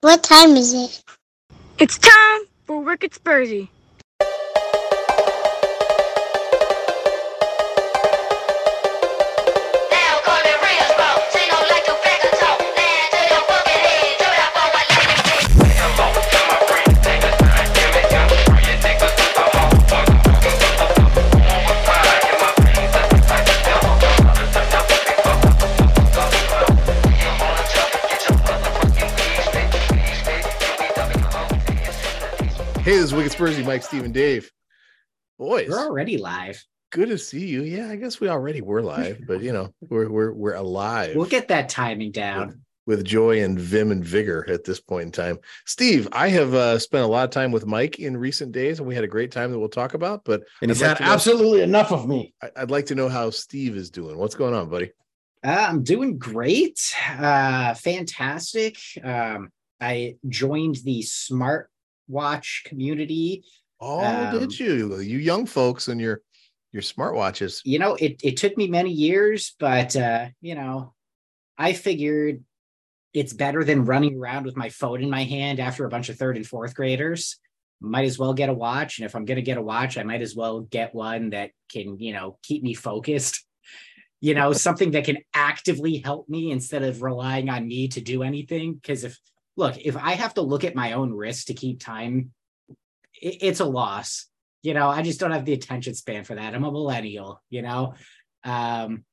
What time is it? It's time for Wicked Spursy. Is Wicked Spursy, Mike, Steve, and Dave. Boys, We're already live. good to see you. Yeah, I guess we already were live, but you know, we're we're we're alive We'll get that timing down. with joy and vim and vigor at this point in time. Steve, I have uh, spent a lot of time with Mike in recent days, and we had a great time that we'll talk about. But And he's I'd like had to know- absolutely enough of me. I- I'd like to know how Steve is doing. What's going on, buddy? Uh, I'm doing great. Uh, fantastic. Um, I joined the smartwatch community. Oh, Um, did you? You young folks and your your smartwatches. You know, it, it took me many years, but, uh, you know, I figured it's better than running around with my phone in my hand after a bunch of third and fourth graders. Might as well get a watch. And if I'm going to get a watch, I might as well get one that can, you know, keep me focused. You know, something that can actively help me instead of relying on me to do anything. Because if, look, if I have to look at my own wrist to keep time, it, it's a loss. You know, I just don't have the attention span for that. I'm a millennial, you know. Um,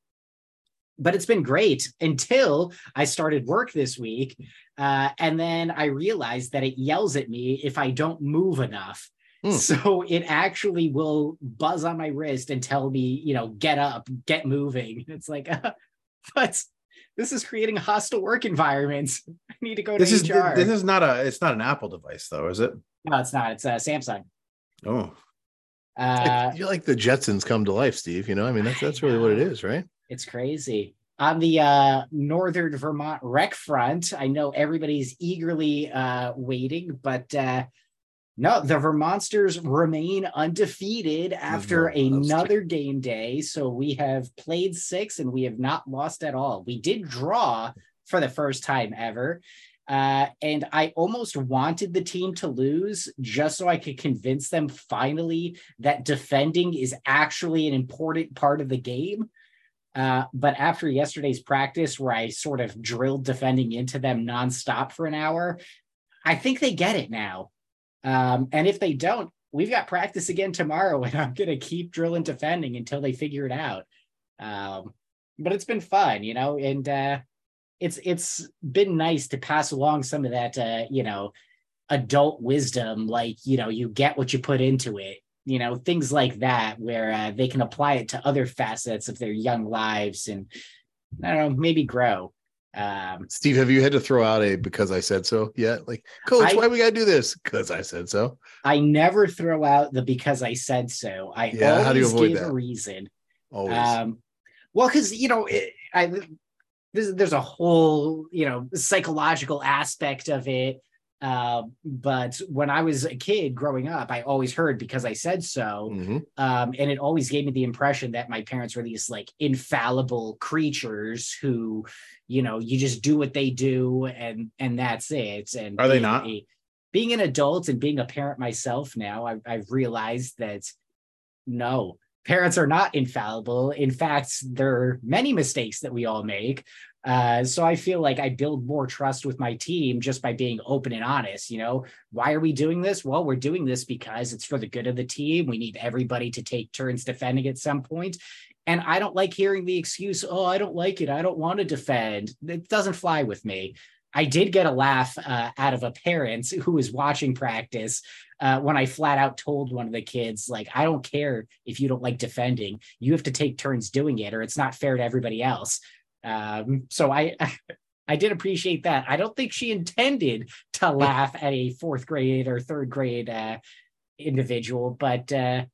but it's been great until I started work this week. Uh, and then I realized that it yells at me if I don't move enough. Hmm. So it actually will buzz on my wrist and tell me, you know, get up, get moving. It's like, but this is creating hostile work environments. I need to go to This is HR. this is not a it's not an Apple device though, is it? no, it's not. It's a Samsung. Oh, Uh, You're like the Jetsons come to life, Steve. You know, I mean, that's that's really what it is, right? It's crazy. On the uh, northern Vermont rec front, I know everybody's eagerly uh, waiting, but uh, no, the Vermonsters remain undefeated after another game day. So we have played six and we have not lost at all. We did draw for the first time ever. Uh, and I almost wanted the team to lose just so I could convince them finally that defending is actually an important part of the game. Uh, but after yesterday's practice, where I sort of drilled defending into them nonstop for an hour, I think they get it now. Um, and if they don't, we've got practice again tomorrow, and I'm going to keep drilling defending until they figure it out. Um, but it's been fun, you know, and uh, it's it's been nice to pass along some of that, uh, you know, adult wisdom, like you know, you get what you put into it you know things like that where uh, they can apply it to other facets of their young lives and i don't know maybe grow um Steve, have you had to throw out a because I said so yet? Like, coach, I- why we gotta do this? Because I said so. i never throw out the because i said so i Yeah, how do you always avoid give that? a reason Always. um well because you know it, i there's, there's a whole you know psychological aspect of it uh, but when i was a kid growing up i always heard because i said so Mhm. um, and it always gave me the impression that my parents were these like infallible creatures who you know you just do what they do and and that's it and Are they not? a- being an adult and being a parent myself now I've, I've realized that no parents are not infallible in fact there are many mistakes that we all make uh, so I feel like I build more trust with my team just by being open and honest. You know, why are we doing this? Well, we're doing this because it's for the good of the team. We need everybody to take turns defending at some point. And I don't like hearing the excuse, oh, I don't like it. I don't want to defend. It doesn't fly with me. I did get a laugh uh, out of a parent who was watching practice uh, when I flat out told one of the kids, like, I don't care if you don't like defending. You have to take turns doing it, or it's not fair to everybody else. Um, so I I did appreciate that. I don't think she intended to laugh at a fourth grade or third grade uh, individual, but uh,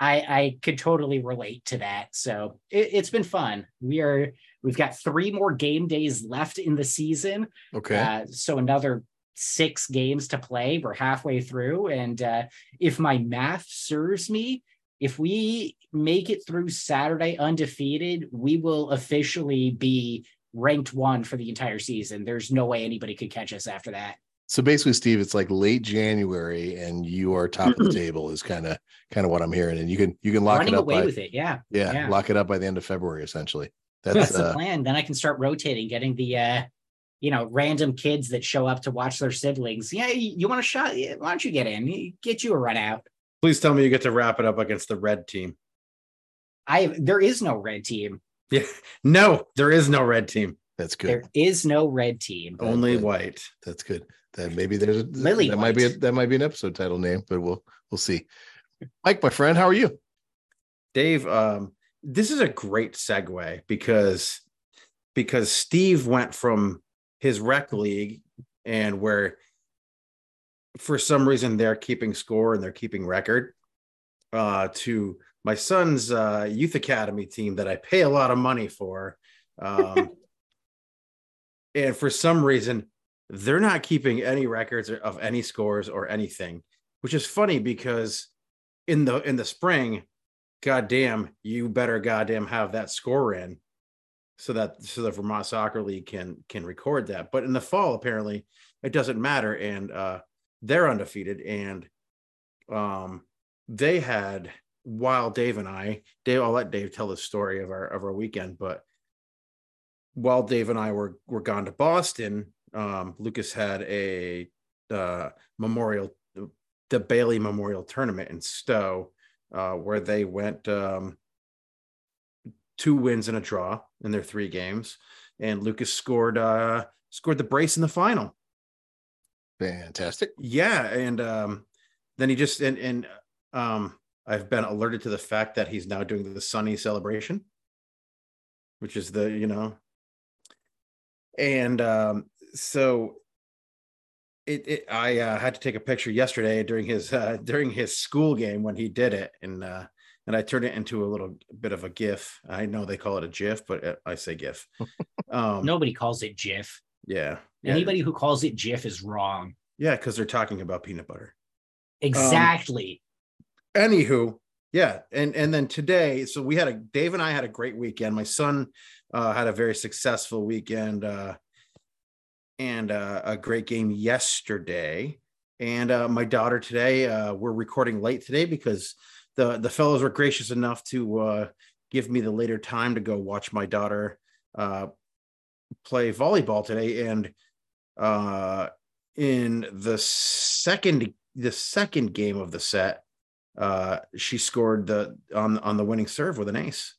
I I could totally relate to that. So it, it's been fun. We are we've got three more game days left in the season. Okay. Uh, so another six games to play. We're halfway through, and uh, if my math serves me, if we make it through Saturday undefeated, we will officially be ranked one for the entire season. There's no way anybody could catch us after that. So basically, Steve, it's like late January, and you are top of the table. Is kind of kind of what I'm hearing, and you can you can lock Running it up away by with it. Yeah. yeah, yeah. lock it up by the end of February, essentially. That's, That's the uh, plan. Then I can start rotating, getting the uh you know, random kids that show up to watch their siblings. Yeah, you, you want a shot? Yeah, Why don't you get in? Get you a run out. Please tell me you get to wrap it up against the red team. I there is no red team. Yeah. No, there is no red team. that's good. There is no red team. Only good. white. That's good. That maybe there's a Lily that might be a, that might be an episode title name, but we'll we'll see. Mike, my friend, how are you? Dave, um, this is a great segue because because Steve went from his rec league and where for some reason they're keeping score and they're keeping record uh to my son's uh youth academy team that I pay a lot of money for. Um and for some reason they're not keeping any records of any scores or anything, which is funny because in the in the spring goddamn, you better goddamn have that score in so that so the Vermont Soccer League can can record that. But in the fall, apparently, it doesn't matter. And uh they're undefeated. And um they had while Dave and I, Dave, I'll let Dave tell the story of our of our weekend, but while Dave and I were were gone to Boston, um, Lucas had a uh memorial the Bailey Memorial Tournament in Stowe uh, where they went um, two wins and a draw in their three games, and Lucas scored uh, scored the brace in the final. Fantastic. Yeah, and um, then he just and and um, I've been alerted to the fact that he's now doing the Sonny celebration, which is the you know, and um, so it, it I uh, had to take a picture yesterday during his uh, during his school game when he did it, and uh, and I turned it into a little bit of a GIF. I know they call it a GIF, but uh, I say GIF. Um, Nobody calls it GIF. yeah, yeah, Anybody who calls it GIF is wrong. yeah, because they're talking about peanut butter. Exactly. anywho yeah and and then today so we had a dave and i had a great weekend my son uh had a very successful weekend uh and uh, a great game yesterday and uh my daughter today uh we're recording late today because the the fellows were gracious enough to uh give me the later time to go watch my daughter uh play volleyball today and uh in the second the second game of the set uh she scored the on on the winning serve with an ace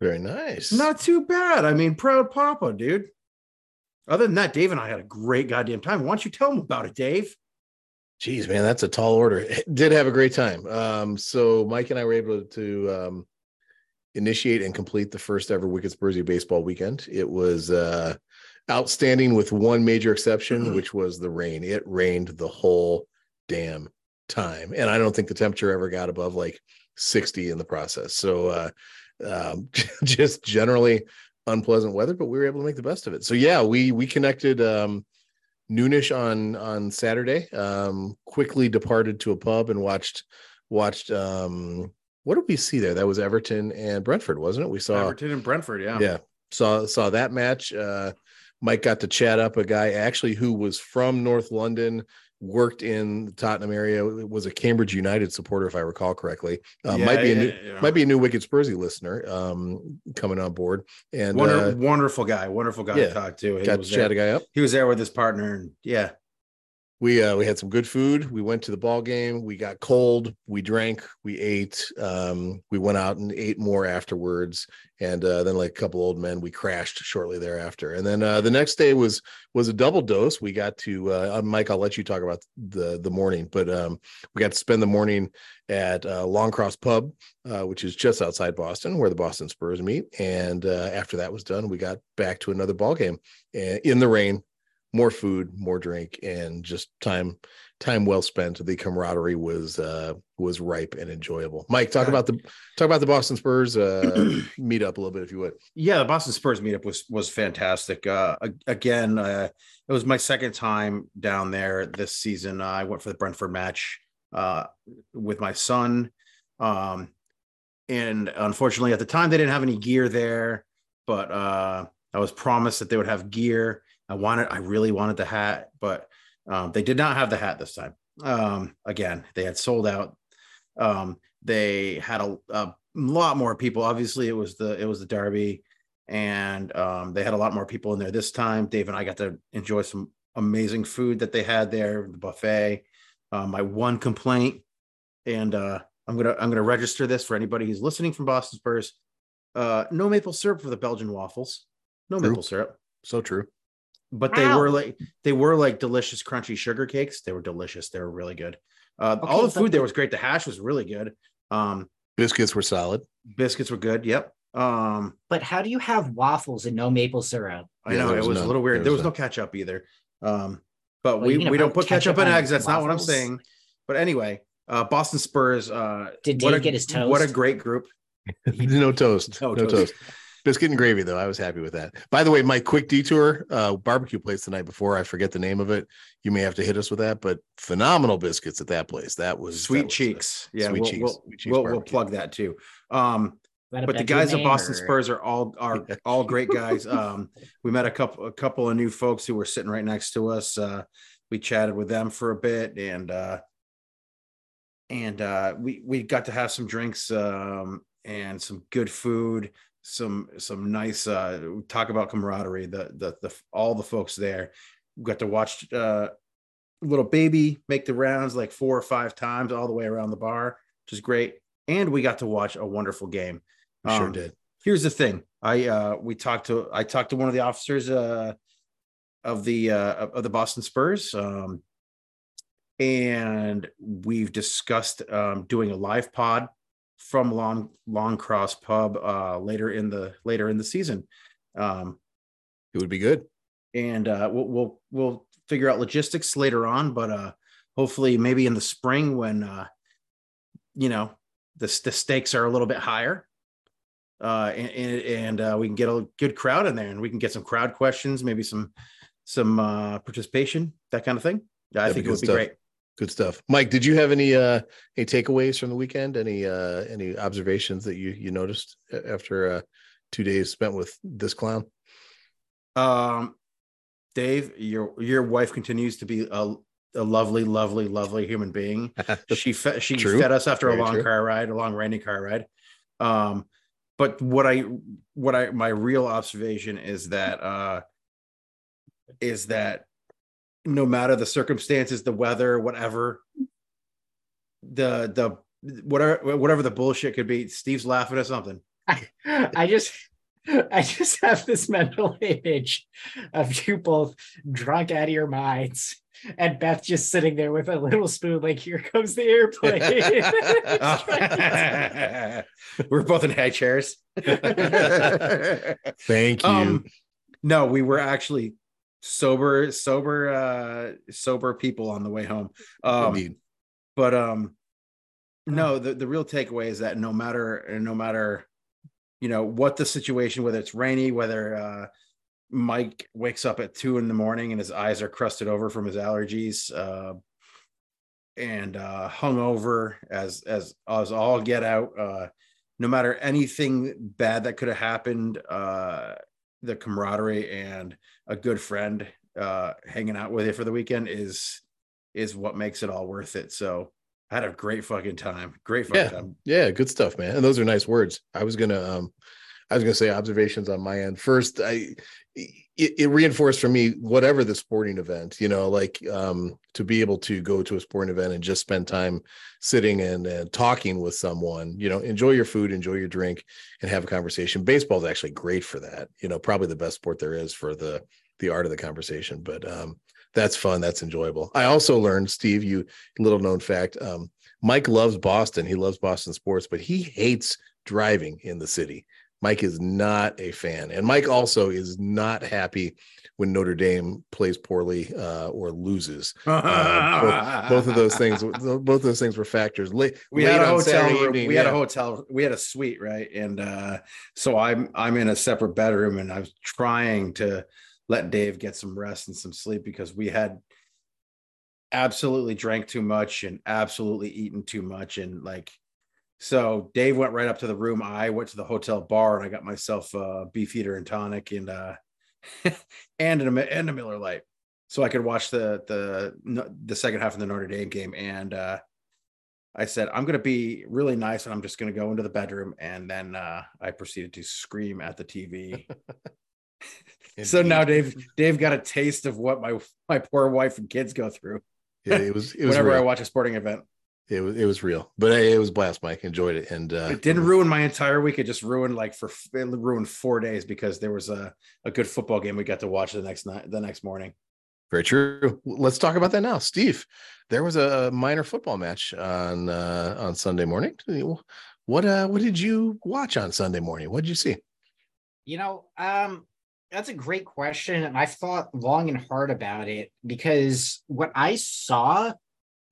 Very nice. not too bad i mean proud papa dude other than that dave and i had a great goddamn time why don't you tell them about it dave Jeez, man, that's a tall order. Did have a great time. Um, so Mike and I were able to um, initiate and complete the first ever Wicked Spursy baseball weekend. It was uh, outstanding with one major exception, which was the rain. It rained the whole damn time, and I don't think the temperature ever got above like 60 in the process. So uh, um, just generally unpleasant weather, but we were able to make the best of it. So yeah, we we connected. Um, noonish on on Saturday. Um, quickly departed to a pub and watched watched. Um, what did we see there? That was Everton and Brentford, wasn't it? We saw. everton and brentford yeah Yeah, saw saw that match. Uh, Mike got to chat up a guy actually who was from North London, worked in the Tottenham area, was a Cambridge United supporter, if I recall correctly. Uh, Yeah, might be a new, yeah. might be a new Wicked Spursy listener um, coming on board, and Wonder, uh, wonderful guy wonderful guy yeah, to talk to he got to was, chat a guy up. he was there with his partner and yeah we uh we had some good food. We went to the ball game. We got cold. We drank. We ate um we went out and ate more afterwards. And uh then like a couple old men we crashed shortly thereafter. And then uh the next day was was a double dose. We got to uh uh, mike i'll let you talk about the the morning but um we got to spend the morning at uh long cross pub which is just outside boston where the boston spurs meet. And after that was done we got back to another ball game in the rain more food, more drink, and just time time well spent. The camaraderie was uh was ripe and enjoyable. Mike, talk about the talk about the Boston Spurs uh meet up a little bit if you would. yeah the boston spurs meetup was was fantastic uh again uh it was my second time down there this season i went for the brentford match uh with my son um and unfortunately at the time they didn't have any gear there but uh i was promised that they would have gear I wanted, I really wanted the hat, but um, they did not have the hat this time. Um, again, they had sold out. Um, they had a, a lot more people. Obviously, it was the it was the Derby, and um, they had a lot more people in there this time. Dave and I got to enjoy some amazing food that they had there, the buffet. Um, my one complaint, and uh, I'm gonna I'm gonna register this for anybody who's listening from Boston Spurs. Uh, no maple syrup for the Belgian waffles. No True. maple syrup So true. But they Wow. were like they were like delicious crunchy sugar cakes they were delicious they were really good uh, all the food but- there was great the hash was really good um Biscuits were solid. biscuits were good yep um But how do you have waffles and no maple syrup? i Yeah, know it was was a little weird There there was was no none. ketchup either um but Well, we we don't put put ketchup, ketchup on on eggs that's not what i'm saying but anyway uh boston spurs uh Did what Dave a, get his toast? what a great group no toast. No No, toast. toast. Biscuit and gravy, though. I was happy with that. By the way, my quick detour uh, barbecue place the night before. I forget the name of it. You may have to hit us with that, but phenomenal biscuits at that place. That was sweet that was, uh, cheeks yeah Sweet we'll, cheeks. we'll, Sweet cheeks we'll, we'll plug that too um That but the guys at Boston or- Spurs are all are Yeah. all great guys. Um, we met a couple a couple of new folks who were sitting right next to us. Uh, we chatted with them for a bit, and uh, and uh, we we got to have some drinks um, and some good food, some some nice uh, talk about camaraderie. The the the all the folks there we got to watch uh, little baby make the rounds like four or five times all the way around the bar, which is great. And we got to watch a wonderful game. We sure Um, did. here's the thing i uh we talked to i talked to one of the officers uh of the uh of of the boston spurs um and we've discussed um doing a live pod from long long cross pub uh later in the later in the season. Um It would be good. and uh we'll we'll, we'll figure out logistics later on but uh hopefully maybe in the spring when uh you know the, the stakes are a little bit higher uh and and, uh, we can get a good crowd in there and we can get some crowd questions maybe some some uh participation that kind of thing. Yeah, i That'd think it would be great Good stuff. Mike, did you have any uh any takeaways from the weekend? Any uh any observations that you you noticed after uh two days spent with this clown? um dave your your wife continues to be a, a lovely lovely lovely human being she fed she True. fed us after Very a long true. car ride, a long rainy car ride. Um, but what I what I my real observation is that uh is that no matter the circumstances, the weather, whatever, the the whatever whatever the bullshit could be, Steve's laughing at something. I just I just have this mental image of you both drunk out of your minds and Beth just sitting there with a little spoon, like, here comes the airplane. We're both in high chairs. Thank you. Um, no, we were actually sober, sober, uh, sober people on the way home. Um, Indeed. but um, no, the the real takeaway is that no matter no matter you know what the situation, whether it's rainy, whether uh, Mike wakes up at two in the morning and his eyes are crusted over from his allergies, uh, and uh, hungover as as as all get out. Uh, no matter anything bad that could have happened, uh, the camaraderie and a good friend uh, hanging out with you for the weekend is is what makes it all worth it. So I had a great fucking time. Great fucking Yeah. time. Yeah, good stuff, man. And those are nice words. I was gonna um I was gonna say observations on my end. First, I it, it reinforced for me whatever the sporting event, you know, like um to be able to go to a sporting event and just spend time sitting and, and talking with someone, you know, enjoy your food, enjoy your drink, and have a conversation. Baseball is actually great for that, you know, probably the best sport there is for the the art of the conversation. But um that's fun, that's enjoyable. I also learned, Steve, you little known fact, um, Mike loves Boston. He loves Boston sports, but he hates driving in the city. Mike is not a fan. And Mike also is not happy when Notre Dame plays poorly uh, or loses. Uh, Both of those things, both of those things were factors. Late, we late had a hotel Saturday room. evening, we had a hotel. We had a suite, right? And uh, so I'm I'm in a separate bedroom, and I was trying to let Dave get some rest and some sleep because we had absolutely drank too much and absolutely eaten too much, and like so Dave went right up to the room. I went to the hotel bar and I got myself a Beefeater and tonic, and uh, and a, and a Miller Lite, so I could watch the the the second half of the Notre Dame game. And uh, I said, I'm going to be really nice, and I'm just going to go into the bedroom. And then uh, I proceeded to scream at the TV. so now Dave Dave got a taste of what my my poor wife and kids go through. Yeah, it was. It was whenever I watch a sporting event. It was. It was real, but it was a blast. Mike enjoyed it, and uh, It didn't ruin my entire week. It just ruined like for it ruined four days because there was a, a good football game we got to watch the next night the next morning. Very true. Let's talk about that now, Steve. There was a minor football match on uh, on Sunday morning. What uh, what did you watch on Sunday morning? What did you see? You know, um, that's a great question. And I've thought long and hard about it because what I saw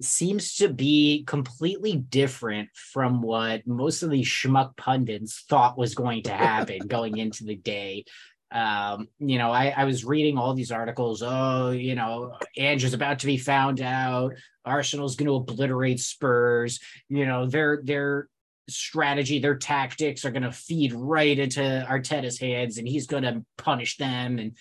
seems to be completely different from what most of these schmuck pundits thought was going to happen going into the day. Um, you know, I, I was reading all these articles. Oh, you know, Ange is about to be found out. Arsenal's going to obliterate Spurs. You know, their their strategy, their tactics are going to feed right into Arteta's hands, and he's going to punish them. And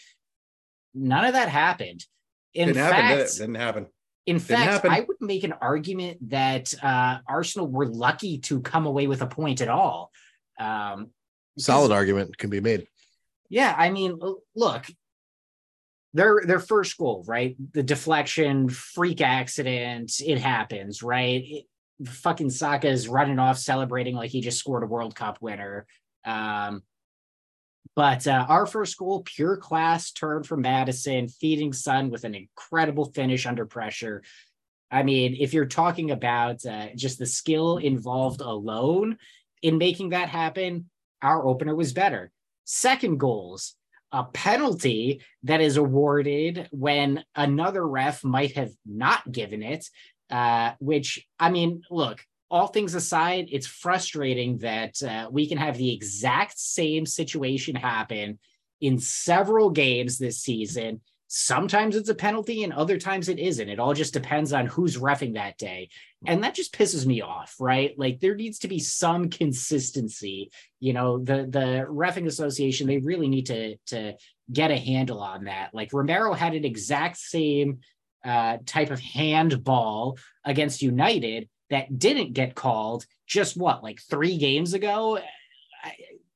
none of that happened. In didn't fact, happen. Did it? Didn't happen. In fact. I would make an argument that uh, Arsenal were lucky to come away with a point at all. Um, Solid argument can be made. yeah, I mean, look, their their first goal, right? The deflection, freak accident, it happens, right? It, fucking Saka is running off celebrating like he just scored a World Cup winner. Um, but uh, our first goal, pure class turn from Madison, feeding Sun with an incredible finish under pressure. I mean, if you're talking about uh, just the skill involved alone in making that happen, our opener was better. Second goals, a penalty that is awarded when another ref might have not given it. Uh, which I mean, look, all things aside, it's frustrating that uh, we can have the exact same situation happen in several games this season. Sometimes it's a penalty, and other times it isn't. It all just depends on who's refing that day. And that just pisses me off, right? Like there needs to be some consistency. You know, the the refing association, they really need to to get a handle on that. Like Romero had an exact same uh, type of handball against United that didn't get called just what, like three games ago? I,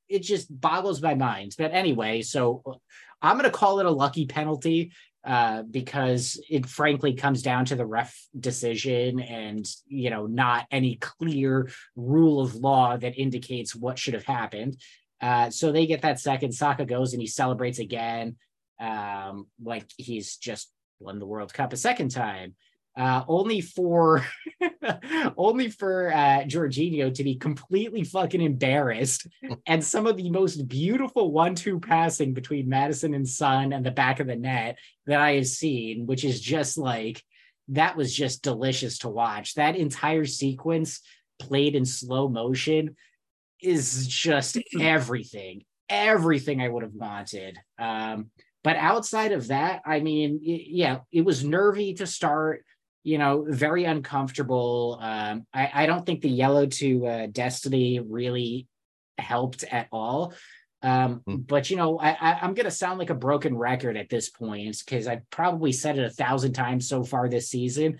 it just boggles my mind. But anyway, so I'm going to call it a lucky penalty uh, because it frankly comes down to the ref decision and, you know, not any clear rule of law that indicates what should have happened. Uh, so they get that second. Saka goes and he celebrates again, um, like he's just won the World Cup a second time. Uh, only for only for uh Jorginho to be completely fucking embarrassed and some of the most beautiful one-two passing between Madison and Son and the back of the net that I have seen, which is just like that was just delicious to watch. That entire sequence played in slow motion is just everything, everything I would have wanted. Um, but outside of that, I mean, it- yeah, it was nervy to start. You know, very uncomfortable. Um, I, I don't think the yellow to uh, Destiny really helped at all. Um, Hmm. but you know, I, I, I'm gonna sound like a broken record at this point because I've probably said it a thousand times so far this season,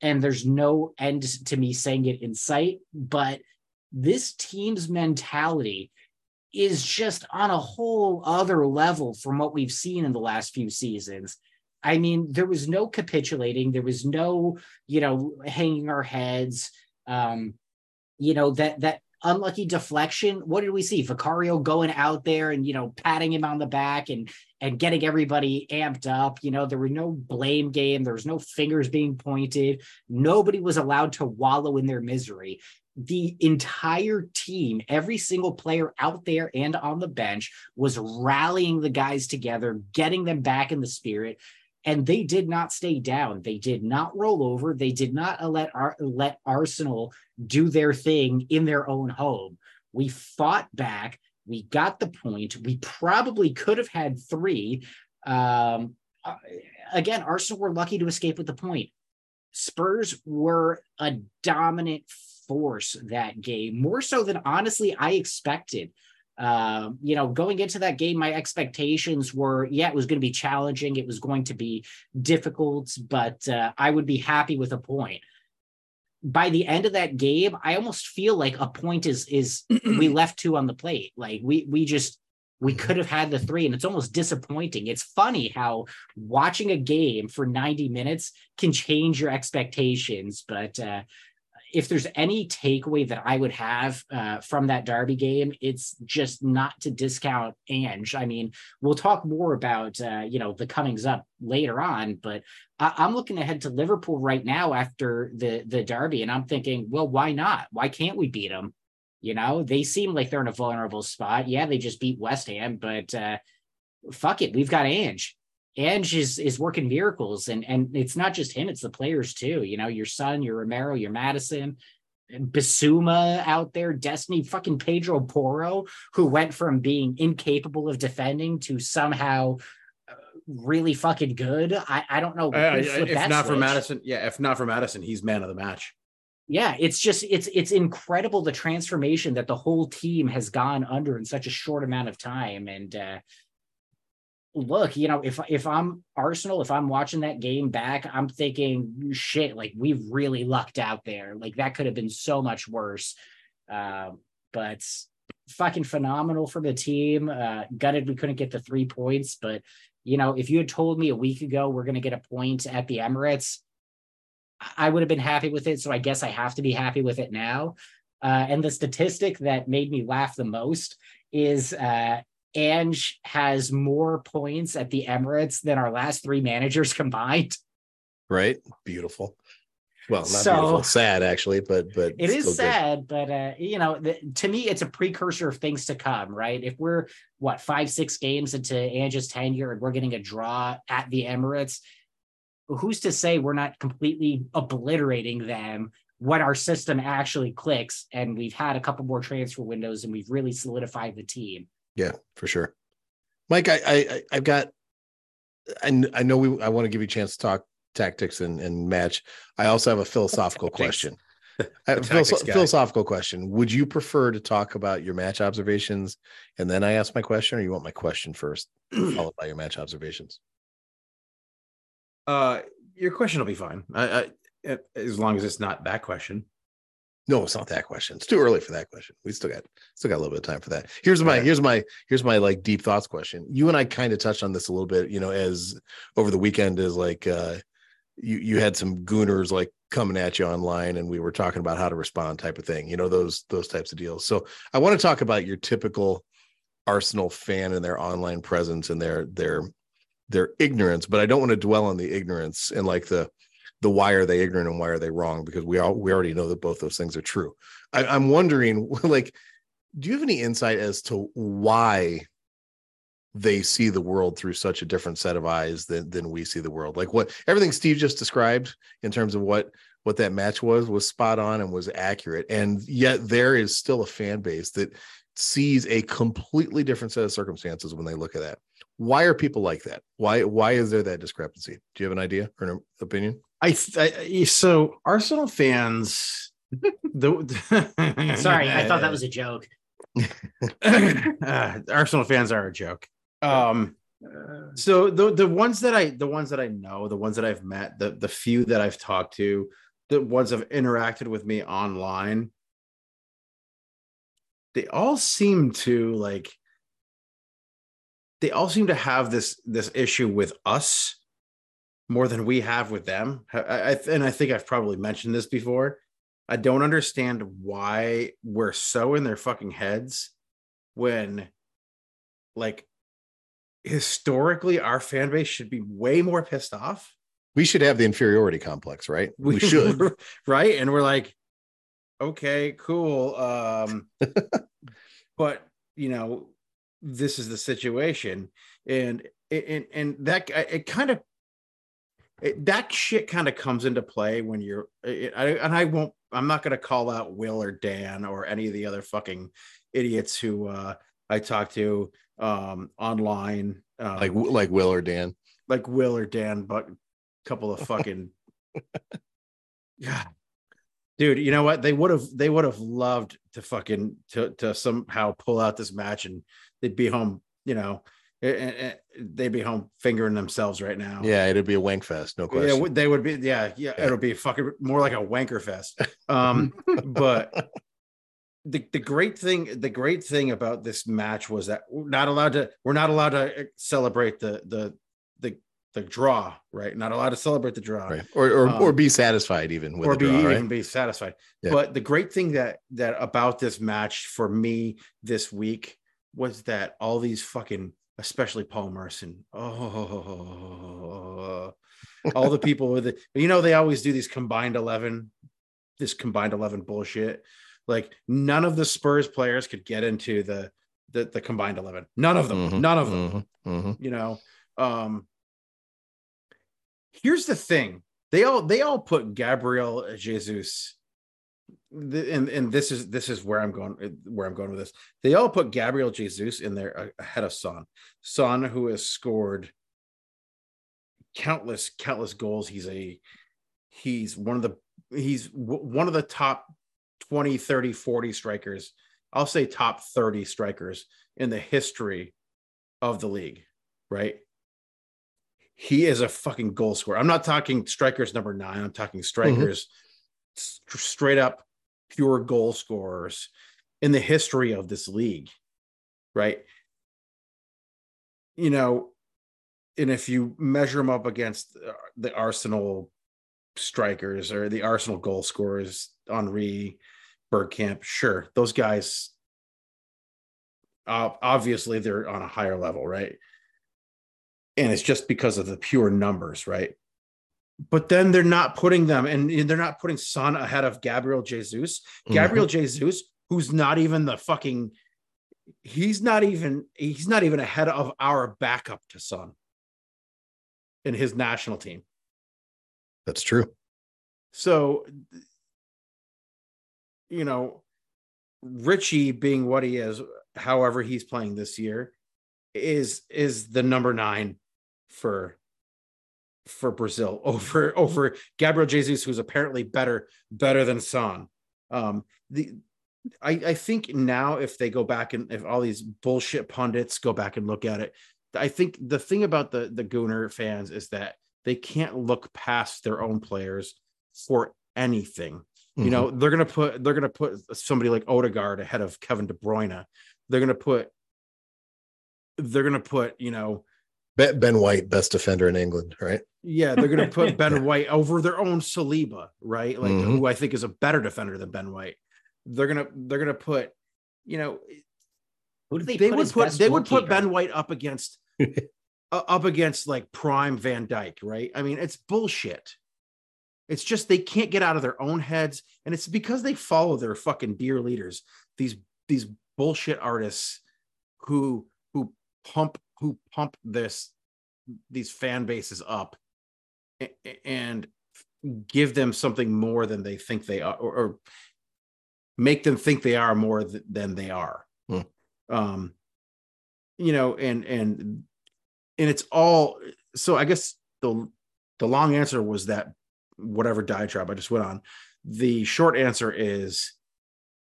and there's no end to me saying it in sight. But this team's mentality is just on a whole other level from what we've seen in the last few seasons. I mean, there was no capitulating, there was no, you know, hanging our heads. Um, you know, that that unlucky deflection. What did we see? Vicario going out there and you know, patting him on the back and and getting everybody amped up. You know, there were no blame game, there was no fingers being pointed. Nobody was allowed to wallow in their misery the entire team, every single player out there and on the bench was rallying the guys together, getting them back in the spirit. And they did not stay down. They did not roll over. They did not let Ar- let Arsenal do their thing in their own home. We fought back. We got the point. We probably could have had three. Um, uh, again, Arsenal were lucky to escape with the point. Spurs were a dominant force that game, more so than honestly I expected. Um, you know, going into that game, my expectations were, yeah, it was going to be challenging. It was going to be difficult, but uh, I would be happy with a point. By the end of that game, I almost feel like a point is is we left two on the plate. Like we we just we could have had the three, and it's almost disappointing. It's funny how watching a game for 90 minutes can change your expectations, but uh, if there's any takeaway that I would have uh, from that Derby game, it's just not to discount Ange. I mean, we'll talk more about uh, you know the comings up later on, but I- I'm looking ahead to Liverpool right now after the the Derby, and I'm thinking, well, why not? Why can't we beat them? You know, they seem like they're in a vulnerable spot. Yeah, they just beat West Ham, but uh, fuck it, we've got Ange. Ange is is working miracles, and and it's not just him; it's the players too. You know, your son, your Romero, your Madison, Bissouma out there, Destiny, fucking Pedro Porro, who went from being incapable of defending to somehow uh, really fucking good. I I don't know. Uh, if not for. Madison, yeah, if not for Madison, he's man of the match. yeah it's just it's it's incredible the transformation that the whole team has gone under in such a short amount of time and uh look you know if if i'm arsenal if i'm watching that game back i'm thinking shit like we've really lucked out there like that could have been so much worse um but fucking phenomenal for the team uh gutted we couldn't get the three points but you know if you had told me a week ago we're going to get a point at the emirates I would have been happy with it. So I guess I have to be happy with it now. Uh, and the statistic that made me laugh the most is uh, Ange has more points at the Emirates than our last three managers combined. Right? Beautiful. Well, not So- beautiful, sad actually, but but It is still good. sad, but uh, you know, the, to me, it's a precursor of things to come, right? If we're what five, six games into Ange's tenure and we're getting a draw at the Emirates, who's to say we're not completely obliterating them when our system actually clicks and we've had a couple more transfer windows and we've really solidified the team? Yeah, for sure. Mike, I, I I've got I, I know we I want to give you a chance to talk tactics and, and match. I also have a philosophical question. A philosoph- philosophical question. Would you prefer to talk about your match observations and then I ask my question, or you want my question first, followed by your match observations? Uh, your question will be fine. I, I, as long as it's not that question. No, it's not that question. It's too early for that question. We still got still got a little bit of time for that. Here's my here's my here's my like deep thoughts question. You and I kind of touched on this a little bit, you know, as over the weekend is like uh you you had some gooners like coming at you online and we were talking about how to respond type of thing, you know, those those types of deals. So I want to talk about your typical Arsenal fan and their online presence and their their their ignorance, but I don't want to dwell on the ignorance and like the the why are they ignorant and why are they wrong because we all we already know that both those things are true. I, i'm wondering like do you have any insight as to why they see the world through such a different set of eyes than than we see the world? Like what everything steve just described in terms of what what that match was was spot on and was accurate. And yet there is still a fan base that sees a completely different set of circumstances when they look at that. Why are people like that? Why why is there that discrepancy? Do you have an idea or an opinion I, I so Arsenal fans. The, Sorry, I thought that was a joke. uh, Arsenal fans are a joke. Um, so the the ones that I the ones that I know, the ones that I've met, the the few that I've talked to, the ones that have interacted with me online, they all seem to like they all seem to have this this issue with us more than we have with them. I, I and I think I've probably mentioned this before. I don't understand why we're so in their fucking heads when like historically our fan base should be way more pissed off. we should have the inferiority complex right we, should right? And we're like, okay, cool. Um, but you know, this is the situation, and and and that it kind of it, that shit kind of comes into play when you're it, I, and I won't I'm not going to call out Will or Dan or any of the other fucking idiots who uh I talk to um online um, like like will or dan like Will or Dan, but a couple of fucking yeah, dude. You know what? They would have they would have loved to fucking to to somehow pull out this match and they'd be home. You know, eh, eh, eh, they'd be home fingering themselves right now. Yeah, it'd be a wank fest, no question. would- they would be. Yeah, yeah, Yeah. it'll be fucking more like a wanker fest. Um, but the the great thing, the great thing about this match was that we're not allowed to. We're not allowed to celebrate the the the the draw, right? Not allowed to celebrate the draw, right. Or or, or Um, be satisfied even with or be draw, even right? be satisfied. Yeah. But the great thing that that about this match for me this week was that all these fucking, especially Paul Merson, oh, all the people with it. You know, they always do these combined eleven, this combined eleven bullshit. Like none of the Spurs players could get into the the, the combined eleven. None of them. Mhm, None of them mhm, mhm. you know um here's the thing they all they all put gabriel jesus the- and and this is this is where i'm going where i'm going with this they all put gabriel jesus in there uh, ahead of son son who has scored countless countless goals he's a he's one of the he's one of the top 20 30 40 strikers i'll say top 30 strikers in the history of the league right? He is a fucking goal scorer. I'm not talking strikers number nine. I'm talking mm-hmm. strikers, s- straight up pure goal scorers in the history of this league, right? You know, and if you measure them up against uh, the Arsenal strikers or the Arsenal goal scorers, Henry, Bergkamp, sure, those guys, uh, obviously they're on a higher level, right? and it's just because of the pure numbers, right? But then they're not putting them, and they're not putting Son ahead of Gabriel Jesus. Mm-hmm. Gabriel Jesus, who's not even the fucking, he's not even he's not even ahead of our backup to Son in his national team. That's true. So, you know, Richie being what he is, however he's playing this year, is is the number nine for for Brazil over over Gabriel Jesus, who's apparently better better than Son. Um, the I, I think now if they go back and if all these bullshit pundits go back and look at it, I think the thing about the the Gooner fans is that they can't look past their own players for anything. You know, they're gonna put they're gonna put somebody like Odegaard ahead of Kevin De Bruyne. They're gonna put they're gonna put you know Ben, ben White, best defender in England, right? yeah they're gonna put Ben White over their own Saliba, right? Like Mhm. who I think is a better defender than Ben White. They're gonna they're gonna put you know Who do they, they, put would put they would put? Ben White up against uh, up against like prime Van Dijk, right? I mean, it's bullshit. It's just they can't get out of their own heads, and it's because they follow their fucking dear leaders. These these bullshit artists who who pump who pump this these fan bases up and give them something more than they think they are, or, or make them think they are more th- than they are. Hmm. Um, you know, and and and it's all. So I guess the the long answer was that whatever diatribe I just went on. The short answer is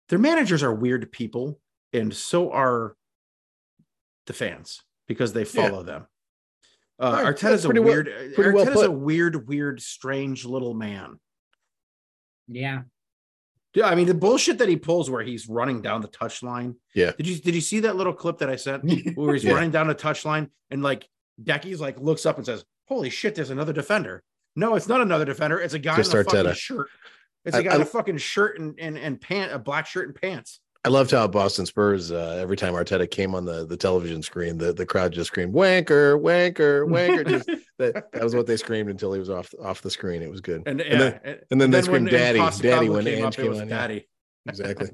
their managers are weird people, and so are the fans because they follow them. Uh, All right, Arteta's a pretty well- weird. pretty well a weird, weird, strange little man. Yeah. Yeah, I mean the bullshit that he pulls where he's running down the touchline. Yeah. Did you did you see that little clip that I sent where he's Yeah. running down the touchline and like Decky's like looks up and says, "Holy shit, there's another defender." No, it's not another defender. It's a guy Just in a fucking shirt. It's a guy in a fucking shirt and and and pant, a black shirt and pants. I loved how Boston Spurs, uh, every time Arteta came on the, the television screen, the, the crowd just screamed, wanker, wanker, wanker. Just, that, that was what they screamed until he was off off the screen. It was good. And, And yeah, then- and then they screamed, when "Daddy, Daddy," when came Ange up, came was on, yeah. Exactly.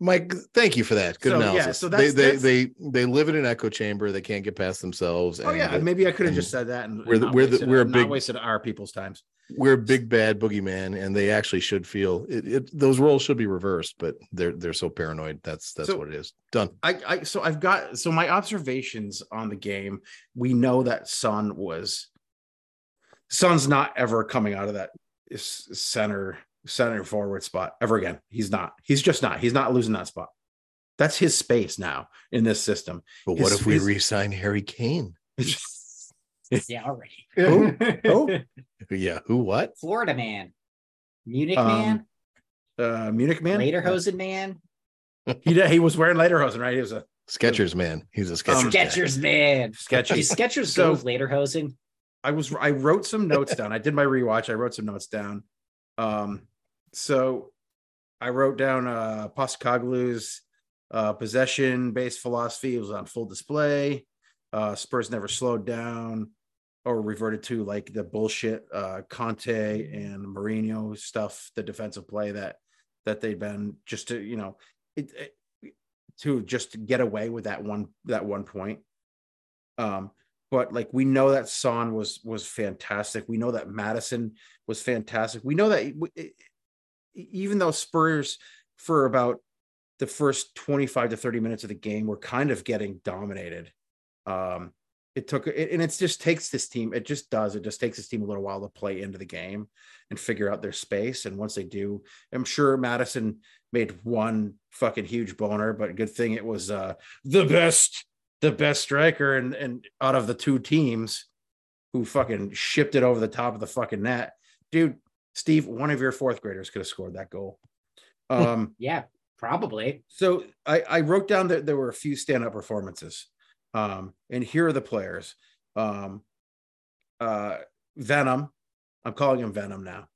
Mike, thank you for that. Good So, yeah, analysis. so they, that's- they, they, they live in an echo chamber. They can't get past themselves. Oh yeah, and maybe I could have just said that and we're the- we're the- we're a big- wasted our people's times. We're a big bad boogeyman and they actually should feel it, it those roles should be reversed, but they're, they're so paranoid. That's, that's So- what it is. Done. I, I so I've got so my observations on the game. We know that Son was Son's not ever coming out of that center center forward spot ever again. He's not. He's just not. He's not losing that spot. That's his space now in this system. But what if we his- re-sign Harry Kane? Yeah, already. Who? Who? Yeah, who? What? Florida man, Munich Um, man, uh, Munich man. Lederhosen man, He did, he was wearing Lederhosen, right? He was a Skechers man. He's a Skechers. Um, guy. Skechers man. sketchy. These Skechers So- go with Lederhosen. I was I wrote some notes down. I did my rewatch. I wrote some notes down. Um, so I wrote down uh Postecoglou's uh possession based philosophy It was on full display. Uh Spurs never slowed down or reverted to like the bullshit uh Conte and Mourinho stuff, the defensive play that that they'd been just to, you know, it, it to just get away with that one that one point. Um but like we know that Son was was fantastic. We know that Maddison was fantastic. We know that it- it- even though Spurs for about the first 25 to 30 minutes of the game were kind of getting dominated. Um it took it, and it just takes this team it just does it just takes this team a little while to play into the game and figure out their space and once they do i'm sure Maddison made one fucking huge boner but good thing it was uh the best the best striker and and out of the two teams who fucking shipped it over the top of the fucking net dude steve one of your fourth graders could have scored that goal um Yeah, probably. so I, I wrote down that there were a few stand-up performances. Um, and here are the players. Um, uh, Venom. I'm calling him Venom now.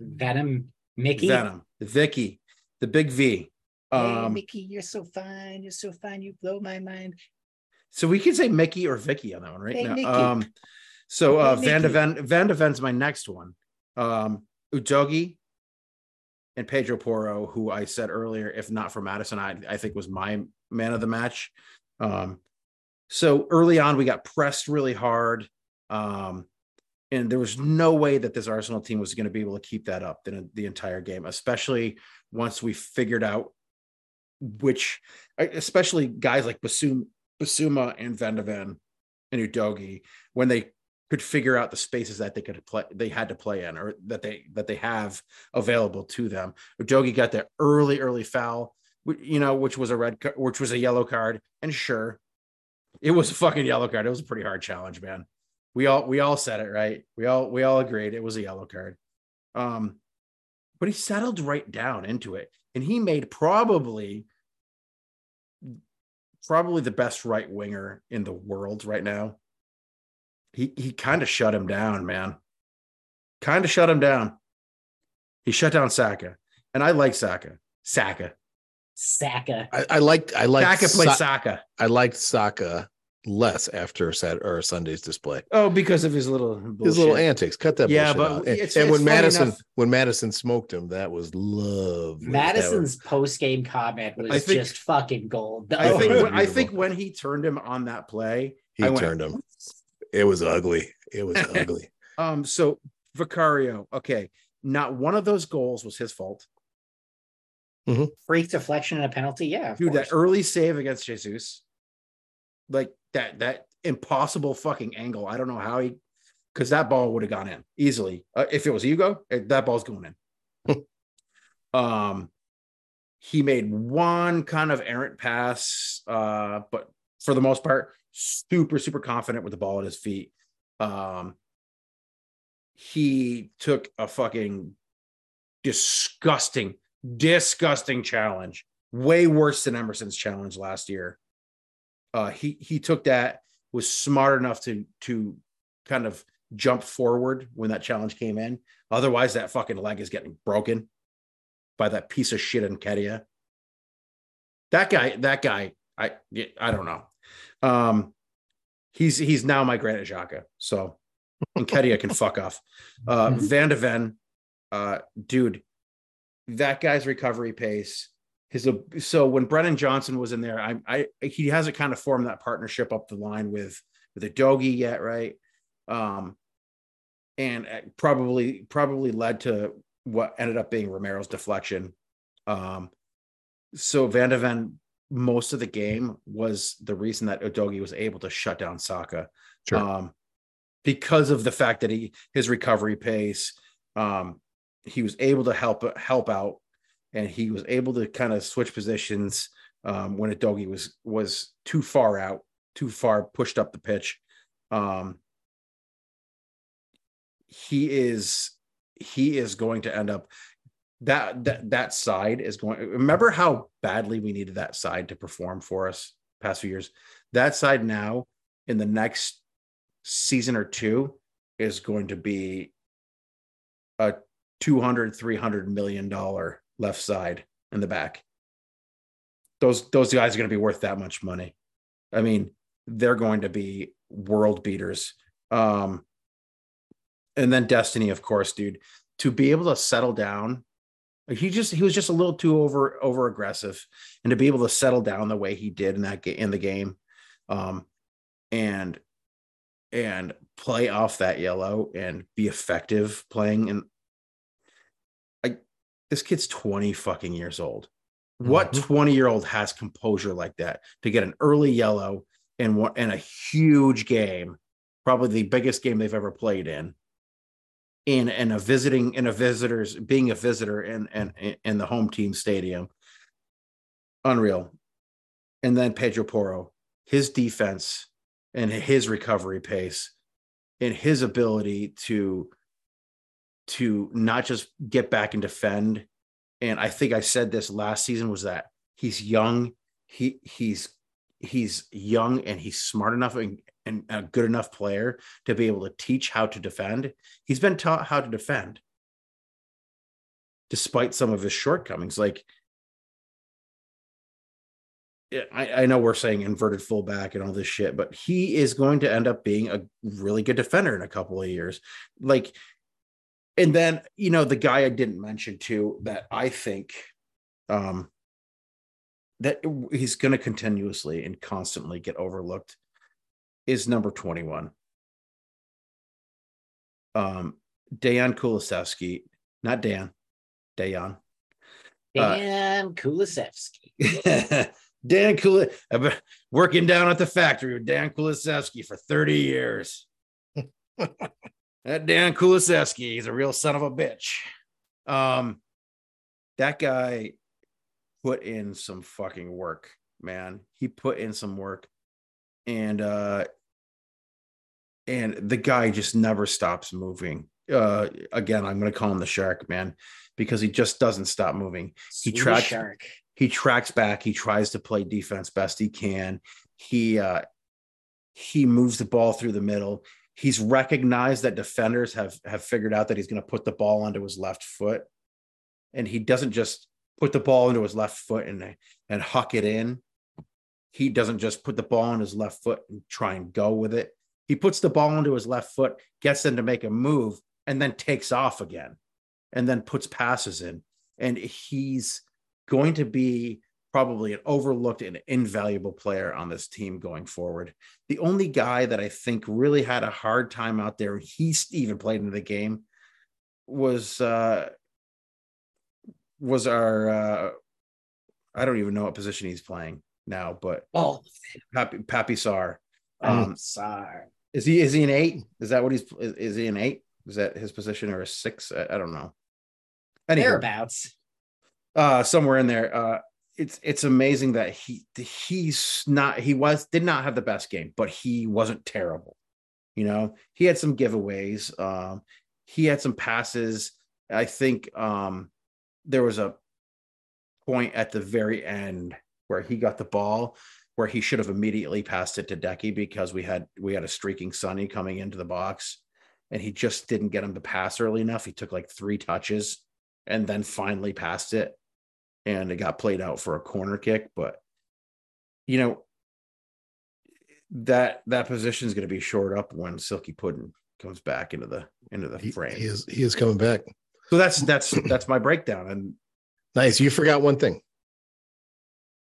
Venom, Mickey. Venom, Vicky, the big V. Hey, Um, Mickey, you're so fine. You're so fine. You blow my mind. so we can say Mickey or Vicky on that one right Hey, now. Mickey. Um, so uh, Hey, Van de Ven, Van de Ven's my next one. Um, Udogie and Pedro Porro, who I said earlier, if not for Maddison, I, I think was my man of the match. Um, so early on, we got pressed really hard. Um, and there was no way that this Arsenal team was going to be able to keep that up the, the entire game, especially once we figured out which, especially guys like Basum, Bissouma and Van de Ven and Udogie, when they could figure out the spaces that they could play, they had to play in, or that they that they have available to them. Udogie got the early, early foul, you know, which was a red, which was a yellow card, and sure, it was a fucking yellow card. It was a pretty hard challenge, man. We all we all said it right. We all we all agreed it was a yellow card. Um, but he settled right down into it, and he made probably probably the best right winger in the world right now. He he kind of shut him down, man. Kind of shut him down. He shut down Saka, and I like Saka. Saka. Saka. I, I liked I liked Saka plays Sa- Saka. I liked Saka less after Sat or Sunday's display. Oh, because of his little His little antics, cut that Yeah, bullshit but out. And, it's- and it's when Maddison enough- when Maddison smoked him, that was love. Maddison's post game comment was think- just fucking gold. I think when, I think when he turned him on that play, he I went- turned him. It was ugly. It was ugly. um, so Vicario, okay, not one of those goals was his fault. Freak deflection and a penalty. Yeah, Dude, course. that early save against Jesus, like that that impossible fucking angle. I don't know how he, because that ball would have gone in easily. Uh, if it was Hugo, that ball's going in. um, he made one kind of errant pass, uh, but for the most part, super super confident with the ball at his feet. Um, he took a fucking disgusting, disgusting challenge, way worse than Emerson's challenge last year. Uh, he he took that, was smart enough to to kind of jump forward when that challenge came in. Otherwise, that fucking leg is getting broken by that piece of shit Nketiah. That guy, that guy, I I don't know. Um, he's he's now my Granit Xhaka. So and Kedia can fuck off. Uh, Van de Ven, uh, dude, that guy's recovery pace. His so when Brennan Johnson was in there, I, I he hasn't kind of formed that partnership up the line with with Udogie yet, right? Um, and probably probably led to what ended up being Romero's deflection. Um, so Van de Ven, most of the game was the reason that Udogie was able to shut down Saka Sure. um, because of the fact that he his recovery pace, um, he was able to help help out, and he was able to kind of switch positions um, when Udogie was was too far out, too far pushed up the pitch. Um, he is he is going to end up that that that side is going remember how badly we needed that side to perform for us past few years that side now in the next season or two is going to be a 200 300 million dollar left side in the back. Those those guys are going to be worth that much money. I mean they're going to be world beaters. Um and then destiny of course dude to be able to settle down he just he was just a little too over over aggressive. And to be able to settle down the way he did in that in the game um and and play off that yellow and be effective playing and I this kid's 20 fucking years old. What Mhm. 20 year old has composure like that to get an early yellow and one in a huge game, probably the biggest game they've ever played in, in in a visiting in a visitors being a visitor in in in the home team stadium. Unreal. And then Pedro Porro, his defense and his recovery pace and his ability to to not just get back and defend. And i think i said this last season was that he's young he he's he's young and he's smart enough and, and a good enough player to be able to teach how to defend. He's been taught how to defend despite some of his shortcomings. Like I, I know we're saying inverted fullback and all this shit, but he is going to end up being a really good defender in a couple of years. Like, and then you know the guy I didn't mention too that I think um that he's going to continuously and constantly get overlooked is number 21. Um Dejan Kulusevski, not Dan, Dejan. Uh, Dan Kulusevski. Dan Kul- I've been working down at the factory with Dan Kulusevski for 30 years. that Dan Kulusevski, he's a real son of a bitch. Um, that guy put in some fucking work, man. He put in some work, and uh, and the guy just never stops moving. Uh, again, I'm gonna call him the shark, man, because he just doesn't stop moving Swedish tracks- shark. he tracks back he tries to play defense best he can he uh he moves the ball through the middle he's recognized that defenders have have figured out that he's going to put the ball onto his left foot. And he doesn't just put the ball into his left foot and and huck it in. He doesn't just put the ball on his left foot and try and go with it. He puts the ball into his left foot gets them to make a move and then takes off again and then puts passes in. And he's going to be probably an overlooked and invaluable player on this team going forward. The only guy that I think really had a hard time out there, he's even played into the game, was uh was our uh I don't even know what position he's playing now, but Oh, Pappy Pappy Sarr. um, sorry. is he is he an eight? Is that what he's is, is he an eight? Is that his position or a six? I, I don't know. Anyway, Thereabouts. uh somewhere in there uh it's it's amazing that he he's not he was did not have the best game but he wasn't terrible. You know he had some giveaways um he had some passes. I think um there was a point at the very end where he got the ball where he should have immediately passed it to Decky because we had we had a streaking Sonny coming into the box and he just didn't get him to pass early enough. He took like three touches and then finally passed it and it got played out for a corner kick but you know that that position is going to be shored up when silky pudding comes back into the into the He, frame he is he is coming back. so that's that's that's my breakdown and Nice. You forgot one thing.